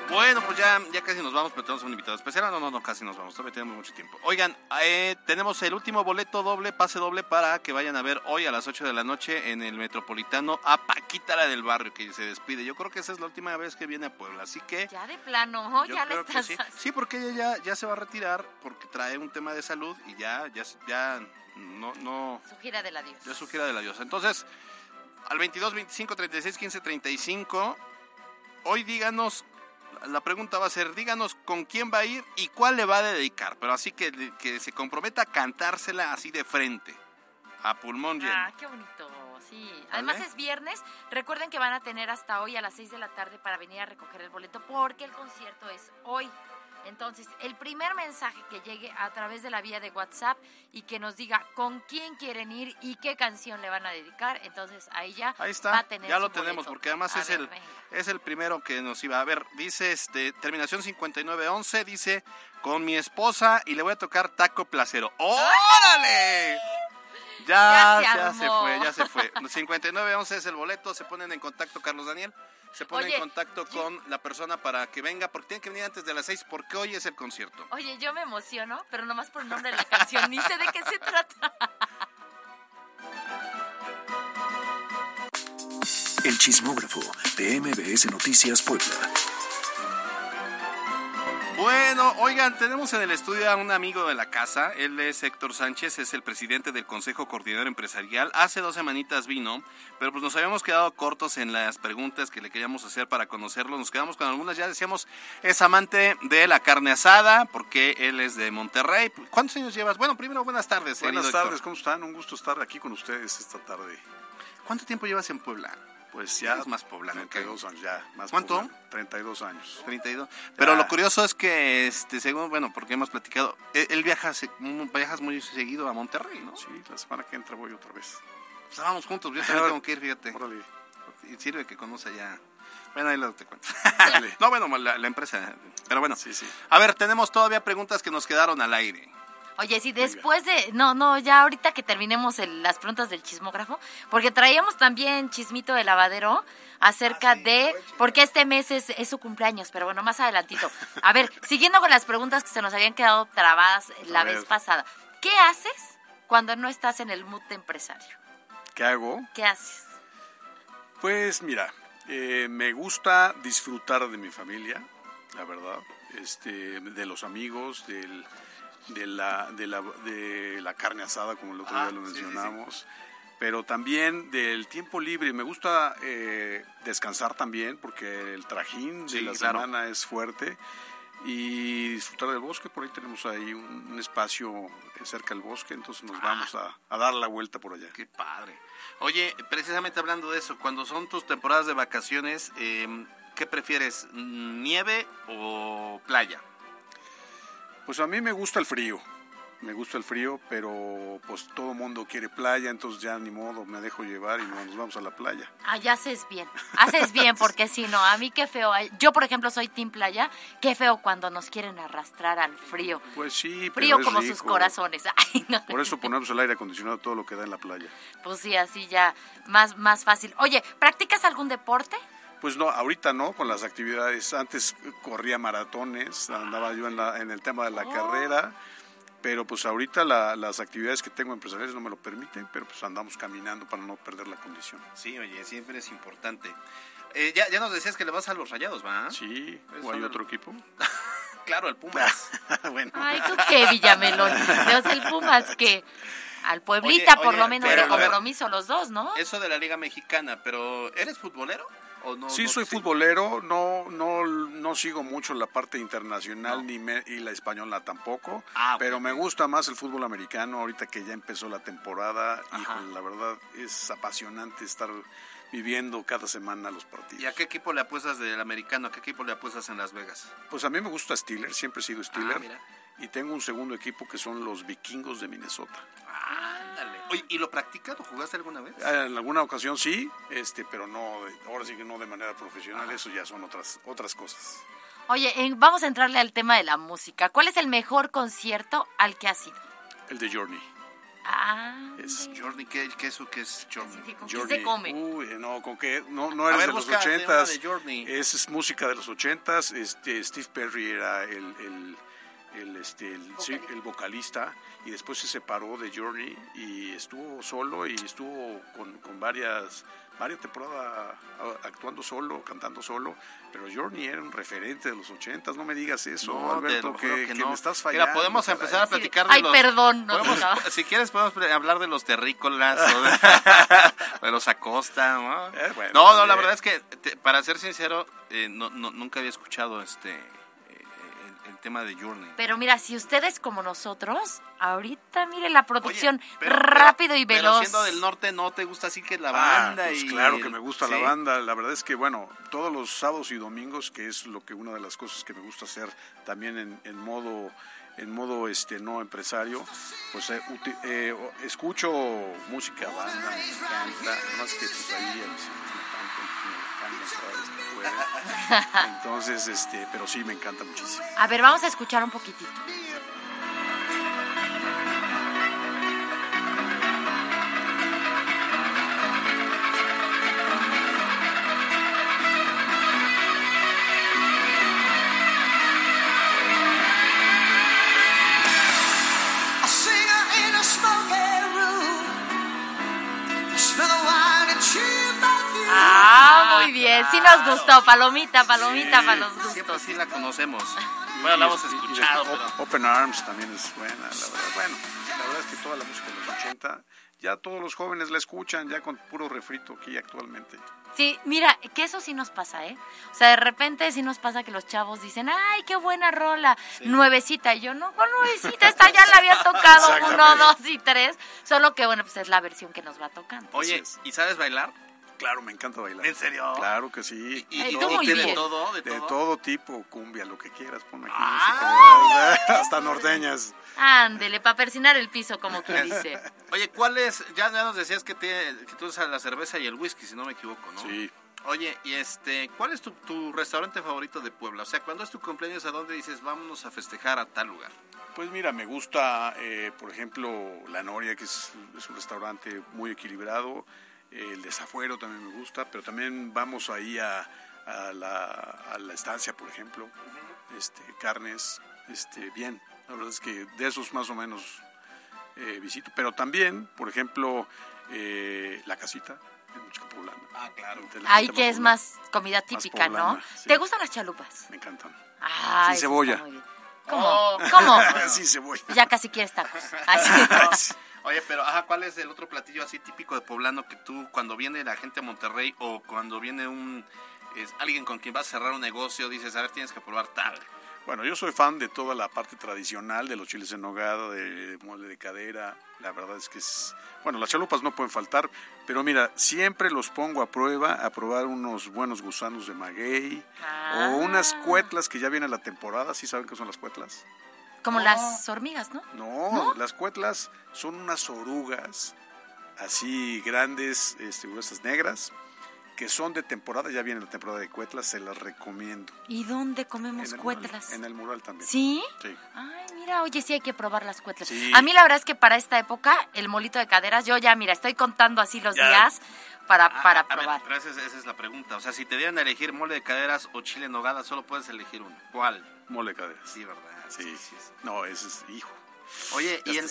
S6: Bueno, pues ya, ya casi nos vamos, pero tenemos un invitado especial. Ah, No, no, no, casi nos vamos, todavía tenemos mucho tiempo. Oigan, eh, tenemos el último boleto doble, pase doble, para que vayan a ver hoy a las 8 de la noche en el Metropolitano a Paquita la del Barrio, que se despide. Yo creo que esa es la última vez que viene a Puebla, así que...
S5: Ya de plano, ya le estás...
S6: sí. Sí, porque ella ya, ya se va a retirar, porque trae un tema de salud y ya, ya, ya no, no,
S5: Su gira del adiós.
S6: ya su gira de la diosa. Entonces, al 22, 25, 36, 15, 35, hoy díganos, la pregunta va a ser, díganos con quién va a ir y cuál le va a dedicar. Pero así que, que se comprometa a cantársela así de frente, a pulmón lleno.
S5: Ah, qué bonito, sí. Además es viernes. Recuerden que van a tener hasta hoy a las 6 de la tarde para venir a recoger el boleto porque el concierto es hoy. Entonces, el primer mensaje que llegue a través de la vía de WhatsApp y que nos diga con quién quieren ir y qué canción le van a dedicar, entonces ahí ya
S6: Ahí
S5: va a tener
S6: ya lo tenemos, porque además
S5: A
S6: es
S5: ver,
S6: el,
S5: venga.
S6: es el primero que nos iba a ver. Dice, este, terminación 5911, dice, con mi esposa y le voy a tocar taco placero. ¡Órale! Ya,
S5: Ya se
S6: ya se, fue, ya se fue. 5911 es el boleto, se ponen en contacto Carlos Daniel, se ponen
S5: Oye,
S6: en contacto con la persona para que venga, porque tiene que venir antes de las 6, porque hoy es el concierto.
S5: Oye, yo me emociono, pero nomás por el nombre de la canción, ni sé de qué se trata.
S1: El chismógrafo de MBS Noticias Puebla.
S6: Bueno, oigan, tenemos en el estudio a un amigo de la casa. Él es Héctor Sánchez, es el presidente del Consejo Coordinador Empresarial. Hace dos semanitas vino, pero pues nos habíamos quedado cortos en las preguntas que le queríamos hacer para conocerlo. Nos quedamos con algunas, ya decíamos, es amante de la carne asada, porque él es de Monterrey. ¿Cuántos años llevas? Bueno, primero, buenas tardes.
S17: Buenas tardes,
S6: Héctor.
S17: ¿cómo están? Un gusto estar aquí con ustedes esta tarde.
S6: ¿Cuánto tiempo llevas en Puebla?
S17: Pues ya.
S6: Eres más poblano que-
S17: 32 años, ya. Más
S6: ¿Cuánto?
S17: poblano. 32 años.
S6: 32. Pero
S17: Ya.
S6: lo curioso es que, este, según, bueno, porque hemos platicado, él, él viaja, se- viajas muy seguido a Monterrey, ¿no?
S17: Sí, la semana que entra voy otra vez.
S6: Pues vamos juntos, yo también tengo que ir, fíjate.
S17: Órale.
S6: Y sirve que conoce ya. Bueno, ahí lo te cuento. no, bueno, la, la empresa. Pero bueno.
S17: Sí, sí.
S6: A ver, tenemos todavía preguntas que nos quedaron al aire.
S5: Oye, sí, después de... No, no, ya ahorita que terminemos el- las preguntas del chismógrafo, porque traíamos también chismito de lavadero acerca de... Porque este mes es, es su cumpleaños, pero bueno, más adelantito. A ver, siguiendo con las preguntas que se nos habían quedado trabadas la vez pasada. ¿Qué haces cuando no estás en el mood de empresario?
S17: ¿Qué hago?
S5: ¿Qué haces?
S17: Pues mira, eh, me gusta disfrutar de mi familia, la verdad, este, de los amigos, del, de, la, de, la, de la carne asada, como el otro
S6: Ah,
S17: día lo
S6: sí, sí, sí.
S17: mencionamos, pero también del tiempo libre. Me gusta eh, descansar también, porque el trajín de la
S6: claro.
S17: semana es fuerte. Y disfrutar del bosque, por ahí tenemos ahí un, un espacio cerca del bosque, entonces nos vamos a, a dar la vuelta por allá.
S6: Ah. Qué padre. Oye, precisamente hablando de eso, cuando son tus temporadas de vacaciones, eh, ¿qué prefieres? ¿Nieve o playa?
S17: Pues a mí me gusta el frío, me gusta el frío, pero pues todo mundo quiere playa, entonces ya ni modo, me dejo llevar y nos vamos a la playa.
S5: Ah, ya haces bien. Haces bien, porque si no, a mí qué feo. Yo, por ejemplo, soy Team Playa. Qué feo cuando nos quieren arrastrar al frío.
S17: Pues sí, pero
S5: Frío
S17: es
S5: como sus corazones. Ay, no.
S17: Por eso ponemos el aire acondicionado todo lo que da en la playa.
S5: Pues sí, así ya más, más fácil. Oye, ¿practicas algún deporte?
S17: Pues no, ahorita no, con las actividades. Antes corría maratones, andaba yo en, la, en el tema de la
S5: Oh.
S17: carrera, pero pues ahorita la- las actividades que tengo empresariales no me lo permiten, pero pues andamos caminando para no perder la condición.
S6: Sí, oye, siempre es importante. Eh, ya, ya nos decías que le vas a los rayados, ¿va?
S17: Sí,
S6: Es
S17: ¿o hay otro equipo?
S6: Claro, el Pumas.
S17: bueno.
S5: Ay, tú qué, Villamelón. Dios, el Pumas que al Pueblita,
S6: Oye,
S5: por lo menos,
S6: pero,
S5: de compromiso los dos, ¿no?
S6: Eso de la Liga Mexicana, pero ¿eres futbolero? ¿O no,
S17: Sí,
S6: no-
S17: soy futbolero, no, no, no sigo mucho la parte internacional ni me- y la española tampoco,
S6: Ah,
S17: pero me gusta más el fútbol americano ahorita que ya empezó la temporada y la verdad es apasionante estar viviendo cada semana los partidos.
S6: ¿Y a qué equipo le apuestas del americano? ¿A qué equipo le apuestas en Las Vegas?
S17: Pues a mí me gusta Steelers, siempre he sido
S6: Ah, mira.
S17: y tengo un segundo equipo que son los vikingos de Minnesota.
S6: Ándale. Oye, ¿y lo practicas? ¿Lo jugaste alguna vez?
S17: En alguna ocasión sí, este, pero no, de- ahora sí que no de manera profesional, eso ya son otras, otras cosas.
S5: Oye, en- vamos a entrarle al tema de la música. ¿Cuál es el mejor concierto al que has ido?
S17: El de Journey.
S5: Ah,
S6: Es Journey, ¿qué, qué es, qué es Journey?
S5: ¿con qué se come?
S17: Uy, no, con que no, no eres
S6: ver,
S17: de los ochentas.
S6: de Journey.
S17: Es, es música de los ochentas. Este, Steve Perry era el, el, el, este, el, sí, el vocalista y después se separó de Journey y estuvo solo y estuvo con, con varias varias temporadas actuando solo, cantando solo, pero Journey era un referente de los ochentas, no me digas eso,
S6: No,
S17: Alberto, que, me estás
S6: Mira,
S17: fallando.
S6: podemos
S17: caray.
S6: empezar a platicar de
S5: Ay,
S6: los...
S5: perdón, no
S6: podemos- si quieres podemos hablar de los terrícolas o de, de los Acosta, ¿no?
S17: Eh, bueno,
S6: no, no, la verdad es que, te- para ser sincero, eh, no, no- nunca había escuchado este tema de Journey.
S5: Pero mira, si ustedes como nosotros, ahorita mire la producción
S6: Pero-
S5: rápido y
S6: Pero
S5: veloz.
S6: siendo del norte, ¿no te gusta así que la
S17: Ah,
S6: banda?
S17: pues
S6: y
S17: claro
S6: el-
S17: que me gusta
S6: ¿sí?
S17: la banda. La verdad es que, bueno, todos los sábados y domingos, que es lo que una de las cosas que me gusta hacer también en, en modo en modo este no empresario, pues eh, eh, escucho música banda, me encanta, más que pues ahí Entonces, este, pero sí me encanta muchísimo.
S5: A ver, vamos a escuchar un poquitito. Sí nos gustó. Palomita, palomita para los
S6: Siempre
S5: gustos.
S6: sí la conocemos. Bueno, la hemos
S17: Y- y- y
S6: escuchado,
S17: desde
S6: pero...
S17: Op- Open Arms también es buena, la verdad. Bueno, la verdad es que toda la música de los 80, ya todos los jóvenes la escuchan, ya con puro refrito aquí actualmente.
S5: Sí, mira, que eso sí nos pasa, ¿eh? O sea, de repente sí nos pasa que los chavos dicen, ay, qué buena rola, nuevecita. Y yo, no, ¿cuál nuevecita? Esta ya la había tocado uno, dos y tres. Solo que, bueno, pues es la versión que nos va tocando.
S6: Oye, ¿y sabes bailar?
S17: Claro, me encanta bailar.
S6: ¿En serio?
S17: Claro que sí.
S6: ¿Y- y de todo? ¿De
S17: De
S6: todo?
S17: todo tipo, cumbia, lo que quieras, ponme aquí
S6: Ah.
S17: música, hasta norteñas.
S5: Ándele, para persinar el piso, como quien dice.
S6: Oye, ¿cuál es? Ya, ya nos decías que, te, que tú usas la cerveza y el whisky, si no me equivoco, ¿no?
S17: Sí.
S6: Oye, y este, ¿cuál es tu, tu restaurante favorito de Puebla? O sea, cuando es tu cumpleaños, ¿a dónde dices, vámonos a festejar a tal lugar?
S17: Pues mira, me gusta, eh, por ejemplo, La Noria, que es, es un restaurante muy equilibrado. El Desafuero también me gusta, pero también vamos ahí a, a la, a la estancia, por ejemplo. Este, carnes, este, bien. La verdad es que de esos más o menos eh, visito. Pero también, por ejemplo, eh, La Casita, en música poblana.
S6: Ah, claro.
S5: Ahí que es más comida típica, ¿no?
S17: poblana, sí.
S5: ¿Te gustan las chalupas?
S17: Me encantan. Sin cebolla.
S5: está muy bien. ¿Cómo?
S6: Oh.
S5: ¿Cómo?
S17: Sin cebolla.
S5: Ya casi quieres tacos. Así.
S6: Oye, pero ajá, ¿cuál es el otro platillo así típico de poblano que tú cuando viene la gente a Monterrey o cuando viene un es, alguien con quien vas a cerrar un negocio dices, a ver, tienes que probar tal?
S17: Bueno, yo soy fan de toda la parte tradicional de los chiles en nogada, de mole de cadera. La verdad es que es... Bueno, las chalupas no pueden faltar, pero mira, siempre los pongo a prueba, a probar unos buenos gusanos de maguey
S5: Ah.
S17: o unas cuetlas que ya viene la temporada. ¿Sí saben qué son las cuetlas?
S5: Como las hormigas, ¿no?
S17: No, las cuetlas son unas orugas así grandes, este, gruesas negras, que son de temporada, ya viene la temporada de cuetlas, se las recomiendo.
S5: ¿Y dónde comemos
S17: En
S5: cuetlas?
S17: mural, en el mural también.
S5: ¿Sí?
S17: Sí.
S5: Ay, mira, oye, sí hay que probar las cuetlas.
S17: Sí.
S5: A mí la verdad es que para esta época, el molito de caderas, yo ya, mira, estoy contando así los
S6: Ya.
S5: días para,
S6: Ah,
S5: para
S6: a ver,
S5: probar.
S6: pero esa es, esa es la pregunta. O sea, si te dieran a elegir mole de caderas o chile en nogada, solo puedes elegir uno. ¿Cuál?
S17: Mole de caderas.
S6: Sí, ¿verdad?
S17: Sí, No, ese es hijo.
S6: Oye, y el-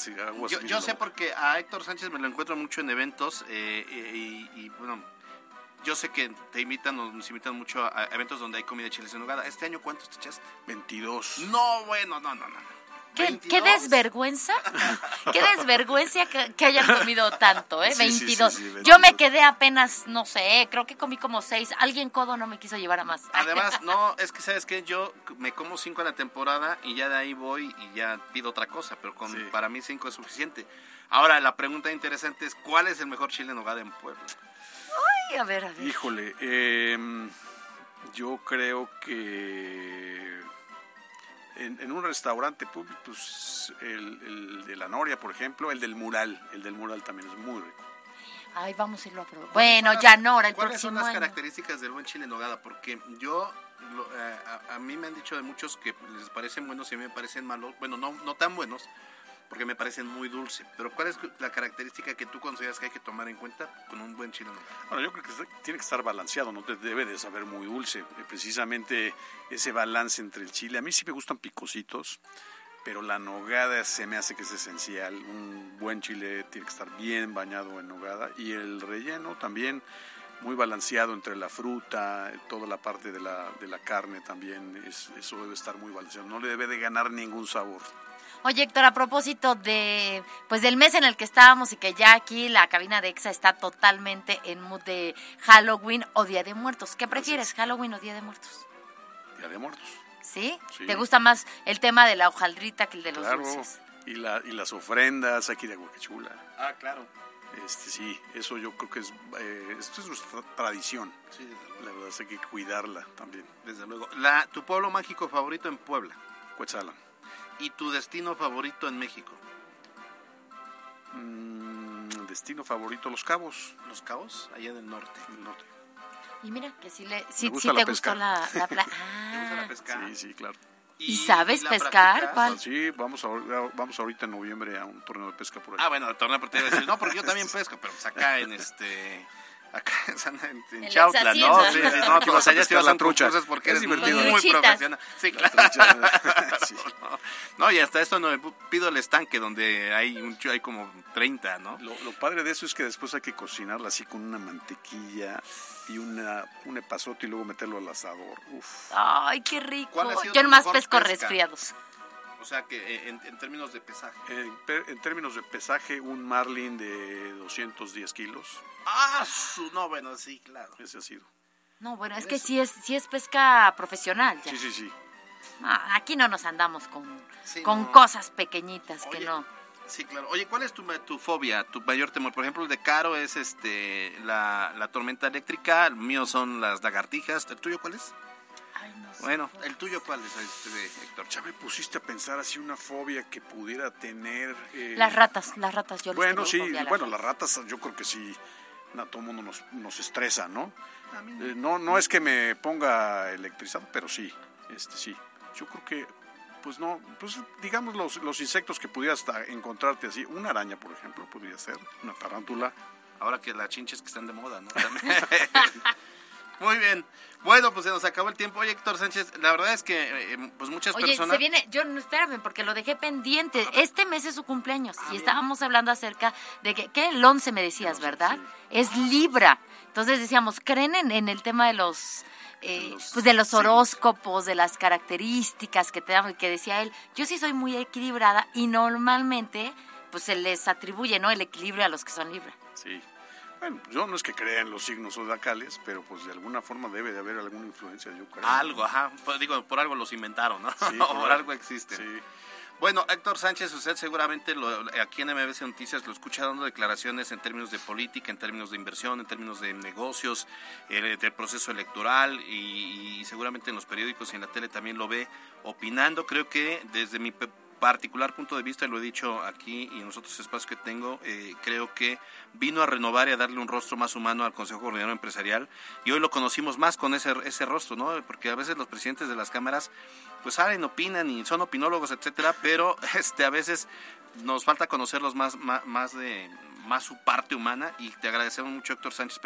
S6: yo, yo sé porque a Héctor Sánchez me lo encuentro mucho en eventos eh, y, y, bueno, yo sé que te invitan o nos invitan mucho a, a eventos donde hay comida de chiles en nogada. ¿Este año cuántos te echaste?
S17: 22.
S6: No, bueno, no, no, no.
S5: ¿Qué, qué desvergüenza? qué desvergüenza que, que hayan comido tanto, ¿eh?
S6: Sí, sí, sí,
S5: 22.
S6: sí, 22.
S5: Yo me quedé apenas, no sé, creo que comí como seis. Alguien codo no me quiso llevar a más.
S6: Además, no, es que sabes que yo me como cinco en la temporada y ya de ahí voy y ya pido otra cosa, pero con, para mí cinco es suficiente. Ahora, la pregunta interesante es, ¿cuál es el mejor chile en nogada en Puebla?
S5: A ver, a ver.
S17: Híjole, em, yo creo que en, en un restaurante público, pues el, el de la Noria, por ejemplo, el del mural, el del mural también es muy rico.
S5: Ay, vamos a irlo a probar. Bueno, ya no, ahora el
S6: ¿Cuáles son las
S5: año.
S6: características del buen chile en nogada? Porque yo, lo- eh, a, a mí me han dicho de muchos que les parecen buenos y a mí me parecen malos. Bueno, no, no tan buenos, porque me parecen muy dulce. Pero ¿cuál es la característica que tú consideras que hay que tomar en cuenta con un buen chile?
S17: Bueno, yo creo que tiene que estar balanceado, no te debe de saber muy dulce. Eh, Precisamente ese balance entre el chile. A mí sí me gustan picositos, pero la nogada se me hace que es esencial. Un buen chile tiene que estar bien bañado en nogada y el relleno también muy balanceado entre la fruta, toda la parte de la, de la carne también. Es, eso debe estar muy balanceado. No le debe de ganar ningún sabor.
S5: Oye, Héctor, a propósito de pues del mes en el que estábamos y que ya aquí la cabina de EXA está totalmente en mood de Halloween o Día de Muertos. ¿Qué prefieres, Halloween o Día de Muertos?
S17: Día de Muertos.
S5: ¿Sí?
S17: Sí.
S5: ¿Te gusta más el tema de la hojaldrita que el de los
S17: Claro.
S5: dulces?
S17: Y, la, y las ofrendas aquí de Aguacachula.
S6: Ah, claro.
S17: Este, sí, eso yo creo que es, eh, esto es nuestra tradición. La verdad es que hay que cuidarla también.
S6: Desde luego. La, ¿Tu pueblo mágico favorito en Puebla?
S17: Cuetzalan.
S6: ¿Y tu destino favorito en México?
S17: Mm, destino favorito, Los Cabos.
S6: ¿Los Cabos? Allá del norte.
S5: Y mira que sí, le, sí,
S17: gusta
S5: sí
S17: la
S5: te
S17: pesca.
S5: gustó la, la pla-
S6: ¿Te gusta la pesca?
S17: Sí, sí, claro.
S5: ¿Y sabes
S6: la
S5: pescar?
S17: Sí, vamos, ahor- vamos ahorita en noviembre a un torneo de pesca por ahí.
S6: Ah, bueno, el torneo pero te iba a decir, no, porque yo también pesco, pero pues acá en este... Acá en, en
S5: En
S6: Chautla,
S5: la
S6: ¿no? Sí, sí, no, tú vas allá, te vas
S17: la
S6: a
S17: trucha.
S6: concursos porque
S17: Es
S6: eres
S17: divertido.
S6: muy
S5: Truchitas.
S6: profesional. Sí,
S17: La
S6: claro.
S17: trucha, sí.
S6: No, no, y hasta esto no me pido el estanque donde hay un hay como 30, ¿no?
S17: Lo, lo padre de eso es que después hay que cocinarla así con una mantequilla y una, un epazote y luego meterlo al asador. Uf.
S5: Ay, qué rico.
S6: ¿Cuál ha sido
S5: Yo nomás pesco
S6: pesca?
S5: resfriados.
S6: O sea que eh, en, en términos de pesaje.
S17: En, en términos de pesaje, un marlin de 210 kilos.
S6: Ah, su, no, bueno, sí, claro.
S17: Ese ha sido.
S5: No, bueno, es que sí es, sí es pesca profesional ya.
S17: Sí, sí, sí.
S5: Ah, aquí no nos andamos con,
S6: Sí,
S5: con
S6: no.
S5: cosas pequeñitas que
S6: Oye,
S5: no.
S6: Sí, claro. Oye, ¿cuál es tu, ma- tu fobia, tu mayor temor? Por ejemplo, el de Caro es este la, la tormenta eléctrica, el mío son las lagartijas. ¿El tuyo cuál es?
S5: Ay, no sé.
S6: Bueno, ¿el tuyo cuál es, este, Héctor?
S17: Ya me pusiste a pensar así una fobia que pudiera tener. eh,
S5: Las ratas, las ratas, yo les
S17: Bueno, sí,
S5: fobia a las
S17: bueno, las ratas yo creo que sí, a todo el mundo nos, nos estresa, ¿no? Eh, no, no es que me ponga electrizado, pero sí, este sí. Yo creo que, pues no, pues digamos los, los insectos que pudieras encontrarte así, una araña, por ejemplo, podría ser, una tarántula.
S6: Ahora que las chinches que están de moda, ¿no? También. Muy bien. Bueno, pues se nos acabó el tiempo. Oye, Héctor Sánchez, la verdad es que eh, pues muchas
S5: Oye,
S6: personas...
S5: se viene, yo espérame, porque lo dejé pendiente. Este mes es su cumpleaños
S6: Ah,
S5: y estábamos hablando acerca de que, que el 11 me decías, ¿verdad? Es Libra. Entonces decíamos, ¿creen en, en el tema de los, eh,
S17: los
S5: pues de los horóscopos, de las características que te dan? Que decía él, yo sí soy muy equilibrada y normalmente pues se les atribuye, ¿no? El equilibrio a los que son Libra.
S17: Sí. Bueno, yo no es que crea en los signos zodiacales, pero pues de alguna forma debe de haber alguna influencia, yo creo.
S6: Algo, ajá. Pues, digo, por algo los inventaron, ¿no?
S17: Sí, por
S6: por
S17: algo.
S6: existen.
S17: Sí.
S6: Bueno, Héctor Sánchez, usted seguramente lo- aquí en MBC Noticias lo escucha dando declaraciones en términos de política, en términos de inversión, en términos de negocios, eh, del proceso electoral y, y seguramente en los periódicos y en la tele también lo ve opinando. Creo que desde mi particular punto de vista, y lo he dicho aquí y en los otros espacios que tengo, eh, creo que vino a renovar y a darle un rostro más humano al Consejo Coordinador Empresarial y hoy lo conocimos más con ese, ese rostro, ¿no? Porque a veces los presidentes de las cámaras pues salen, opinan y son opinólogos, etcétera, pero este a veces nos falta conocerlos más, más, más de más su parte humana y te agradecemos mucho Héctor Sánchez,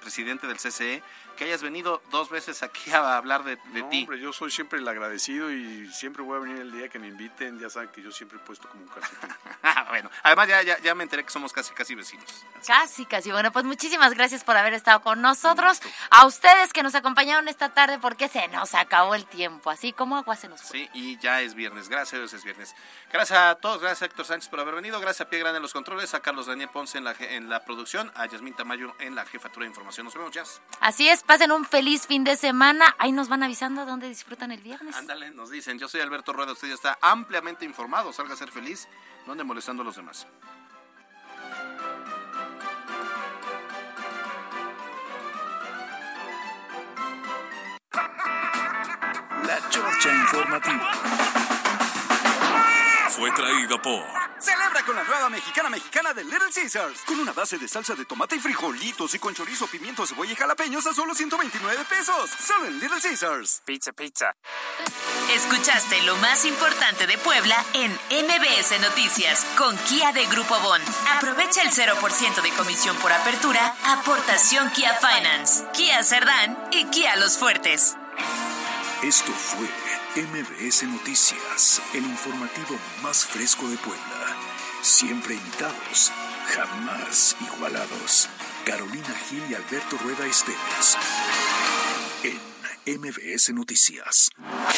S6: presidente- del CCE, que hayas venido dos veces aquí a hablar de, de
S17: No,
S6: ti.
S17: hombre, yo soy siempre el agradecido y siempre voy a venir el día que me inviten. Ya saben que yo siempre he puesto como un calcetín.
S6: Bueno, además ya, ya, ya me enteré que somos casi casi vecinos.
S5: Casi, casi. Bueno, pues muchísimas gracias por haber estado con nosotros. A ustedes que nos acompañaron esta tarde porque se nos acabó el tiempo. Así como agua se nos fue.
S6: Sí, y ya es viernes, gracias es viernes. Gracias a todos, gracias a Héctor Sánchez por haber venido, gracias a Pie Grande en los controles, a Carlos Daniel Ponce en la, je- en la producción, a Yasmín Tamayo en la jefatura de información. Nos vemos, Jazz.
S5: Así es, pasen un feliz fin de semana. Ahí nos van avisando dónde disfrutan el viernes.
S6: Ándale, nos dicen, yo soy Alberto Rueda, usted ya está ampliamente informado, salga a ser feliz, no ande molestando a los demás.
S1: La Chorcha Informativa. fue traído por
S15: Celebra con la nueva mexicana mexicana de Little Caesars. Con una base de salsa de tomate y frijolitos y con chorizo, pimiento, cebolla y jalapeños a solo 129 pesos. Solo en Little Caesars.
S3: Pizza, pizza.
S2: Escuchaste lo más importante de Puebla en MBS Noticias con Kia de Grupo Bon. Aprovecha el 0% de comisión por apertura, aportación Kia Finance, Kia Cerdán y Kia Los Fuertes.
S1: Esto fue MBS Noticias, el informativo más fresco de Puebla. Siempre imitados, jamás igualados. Carolina Gil y Alberto Rueda Esteves. En MBS Noticias.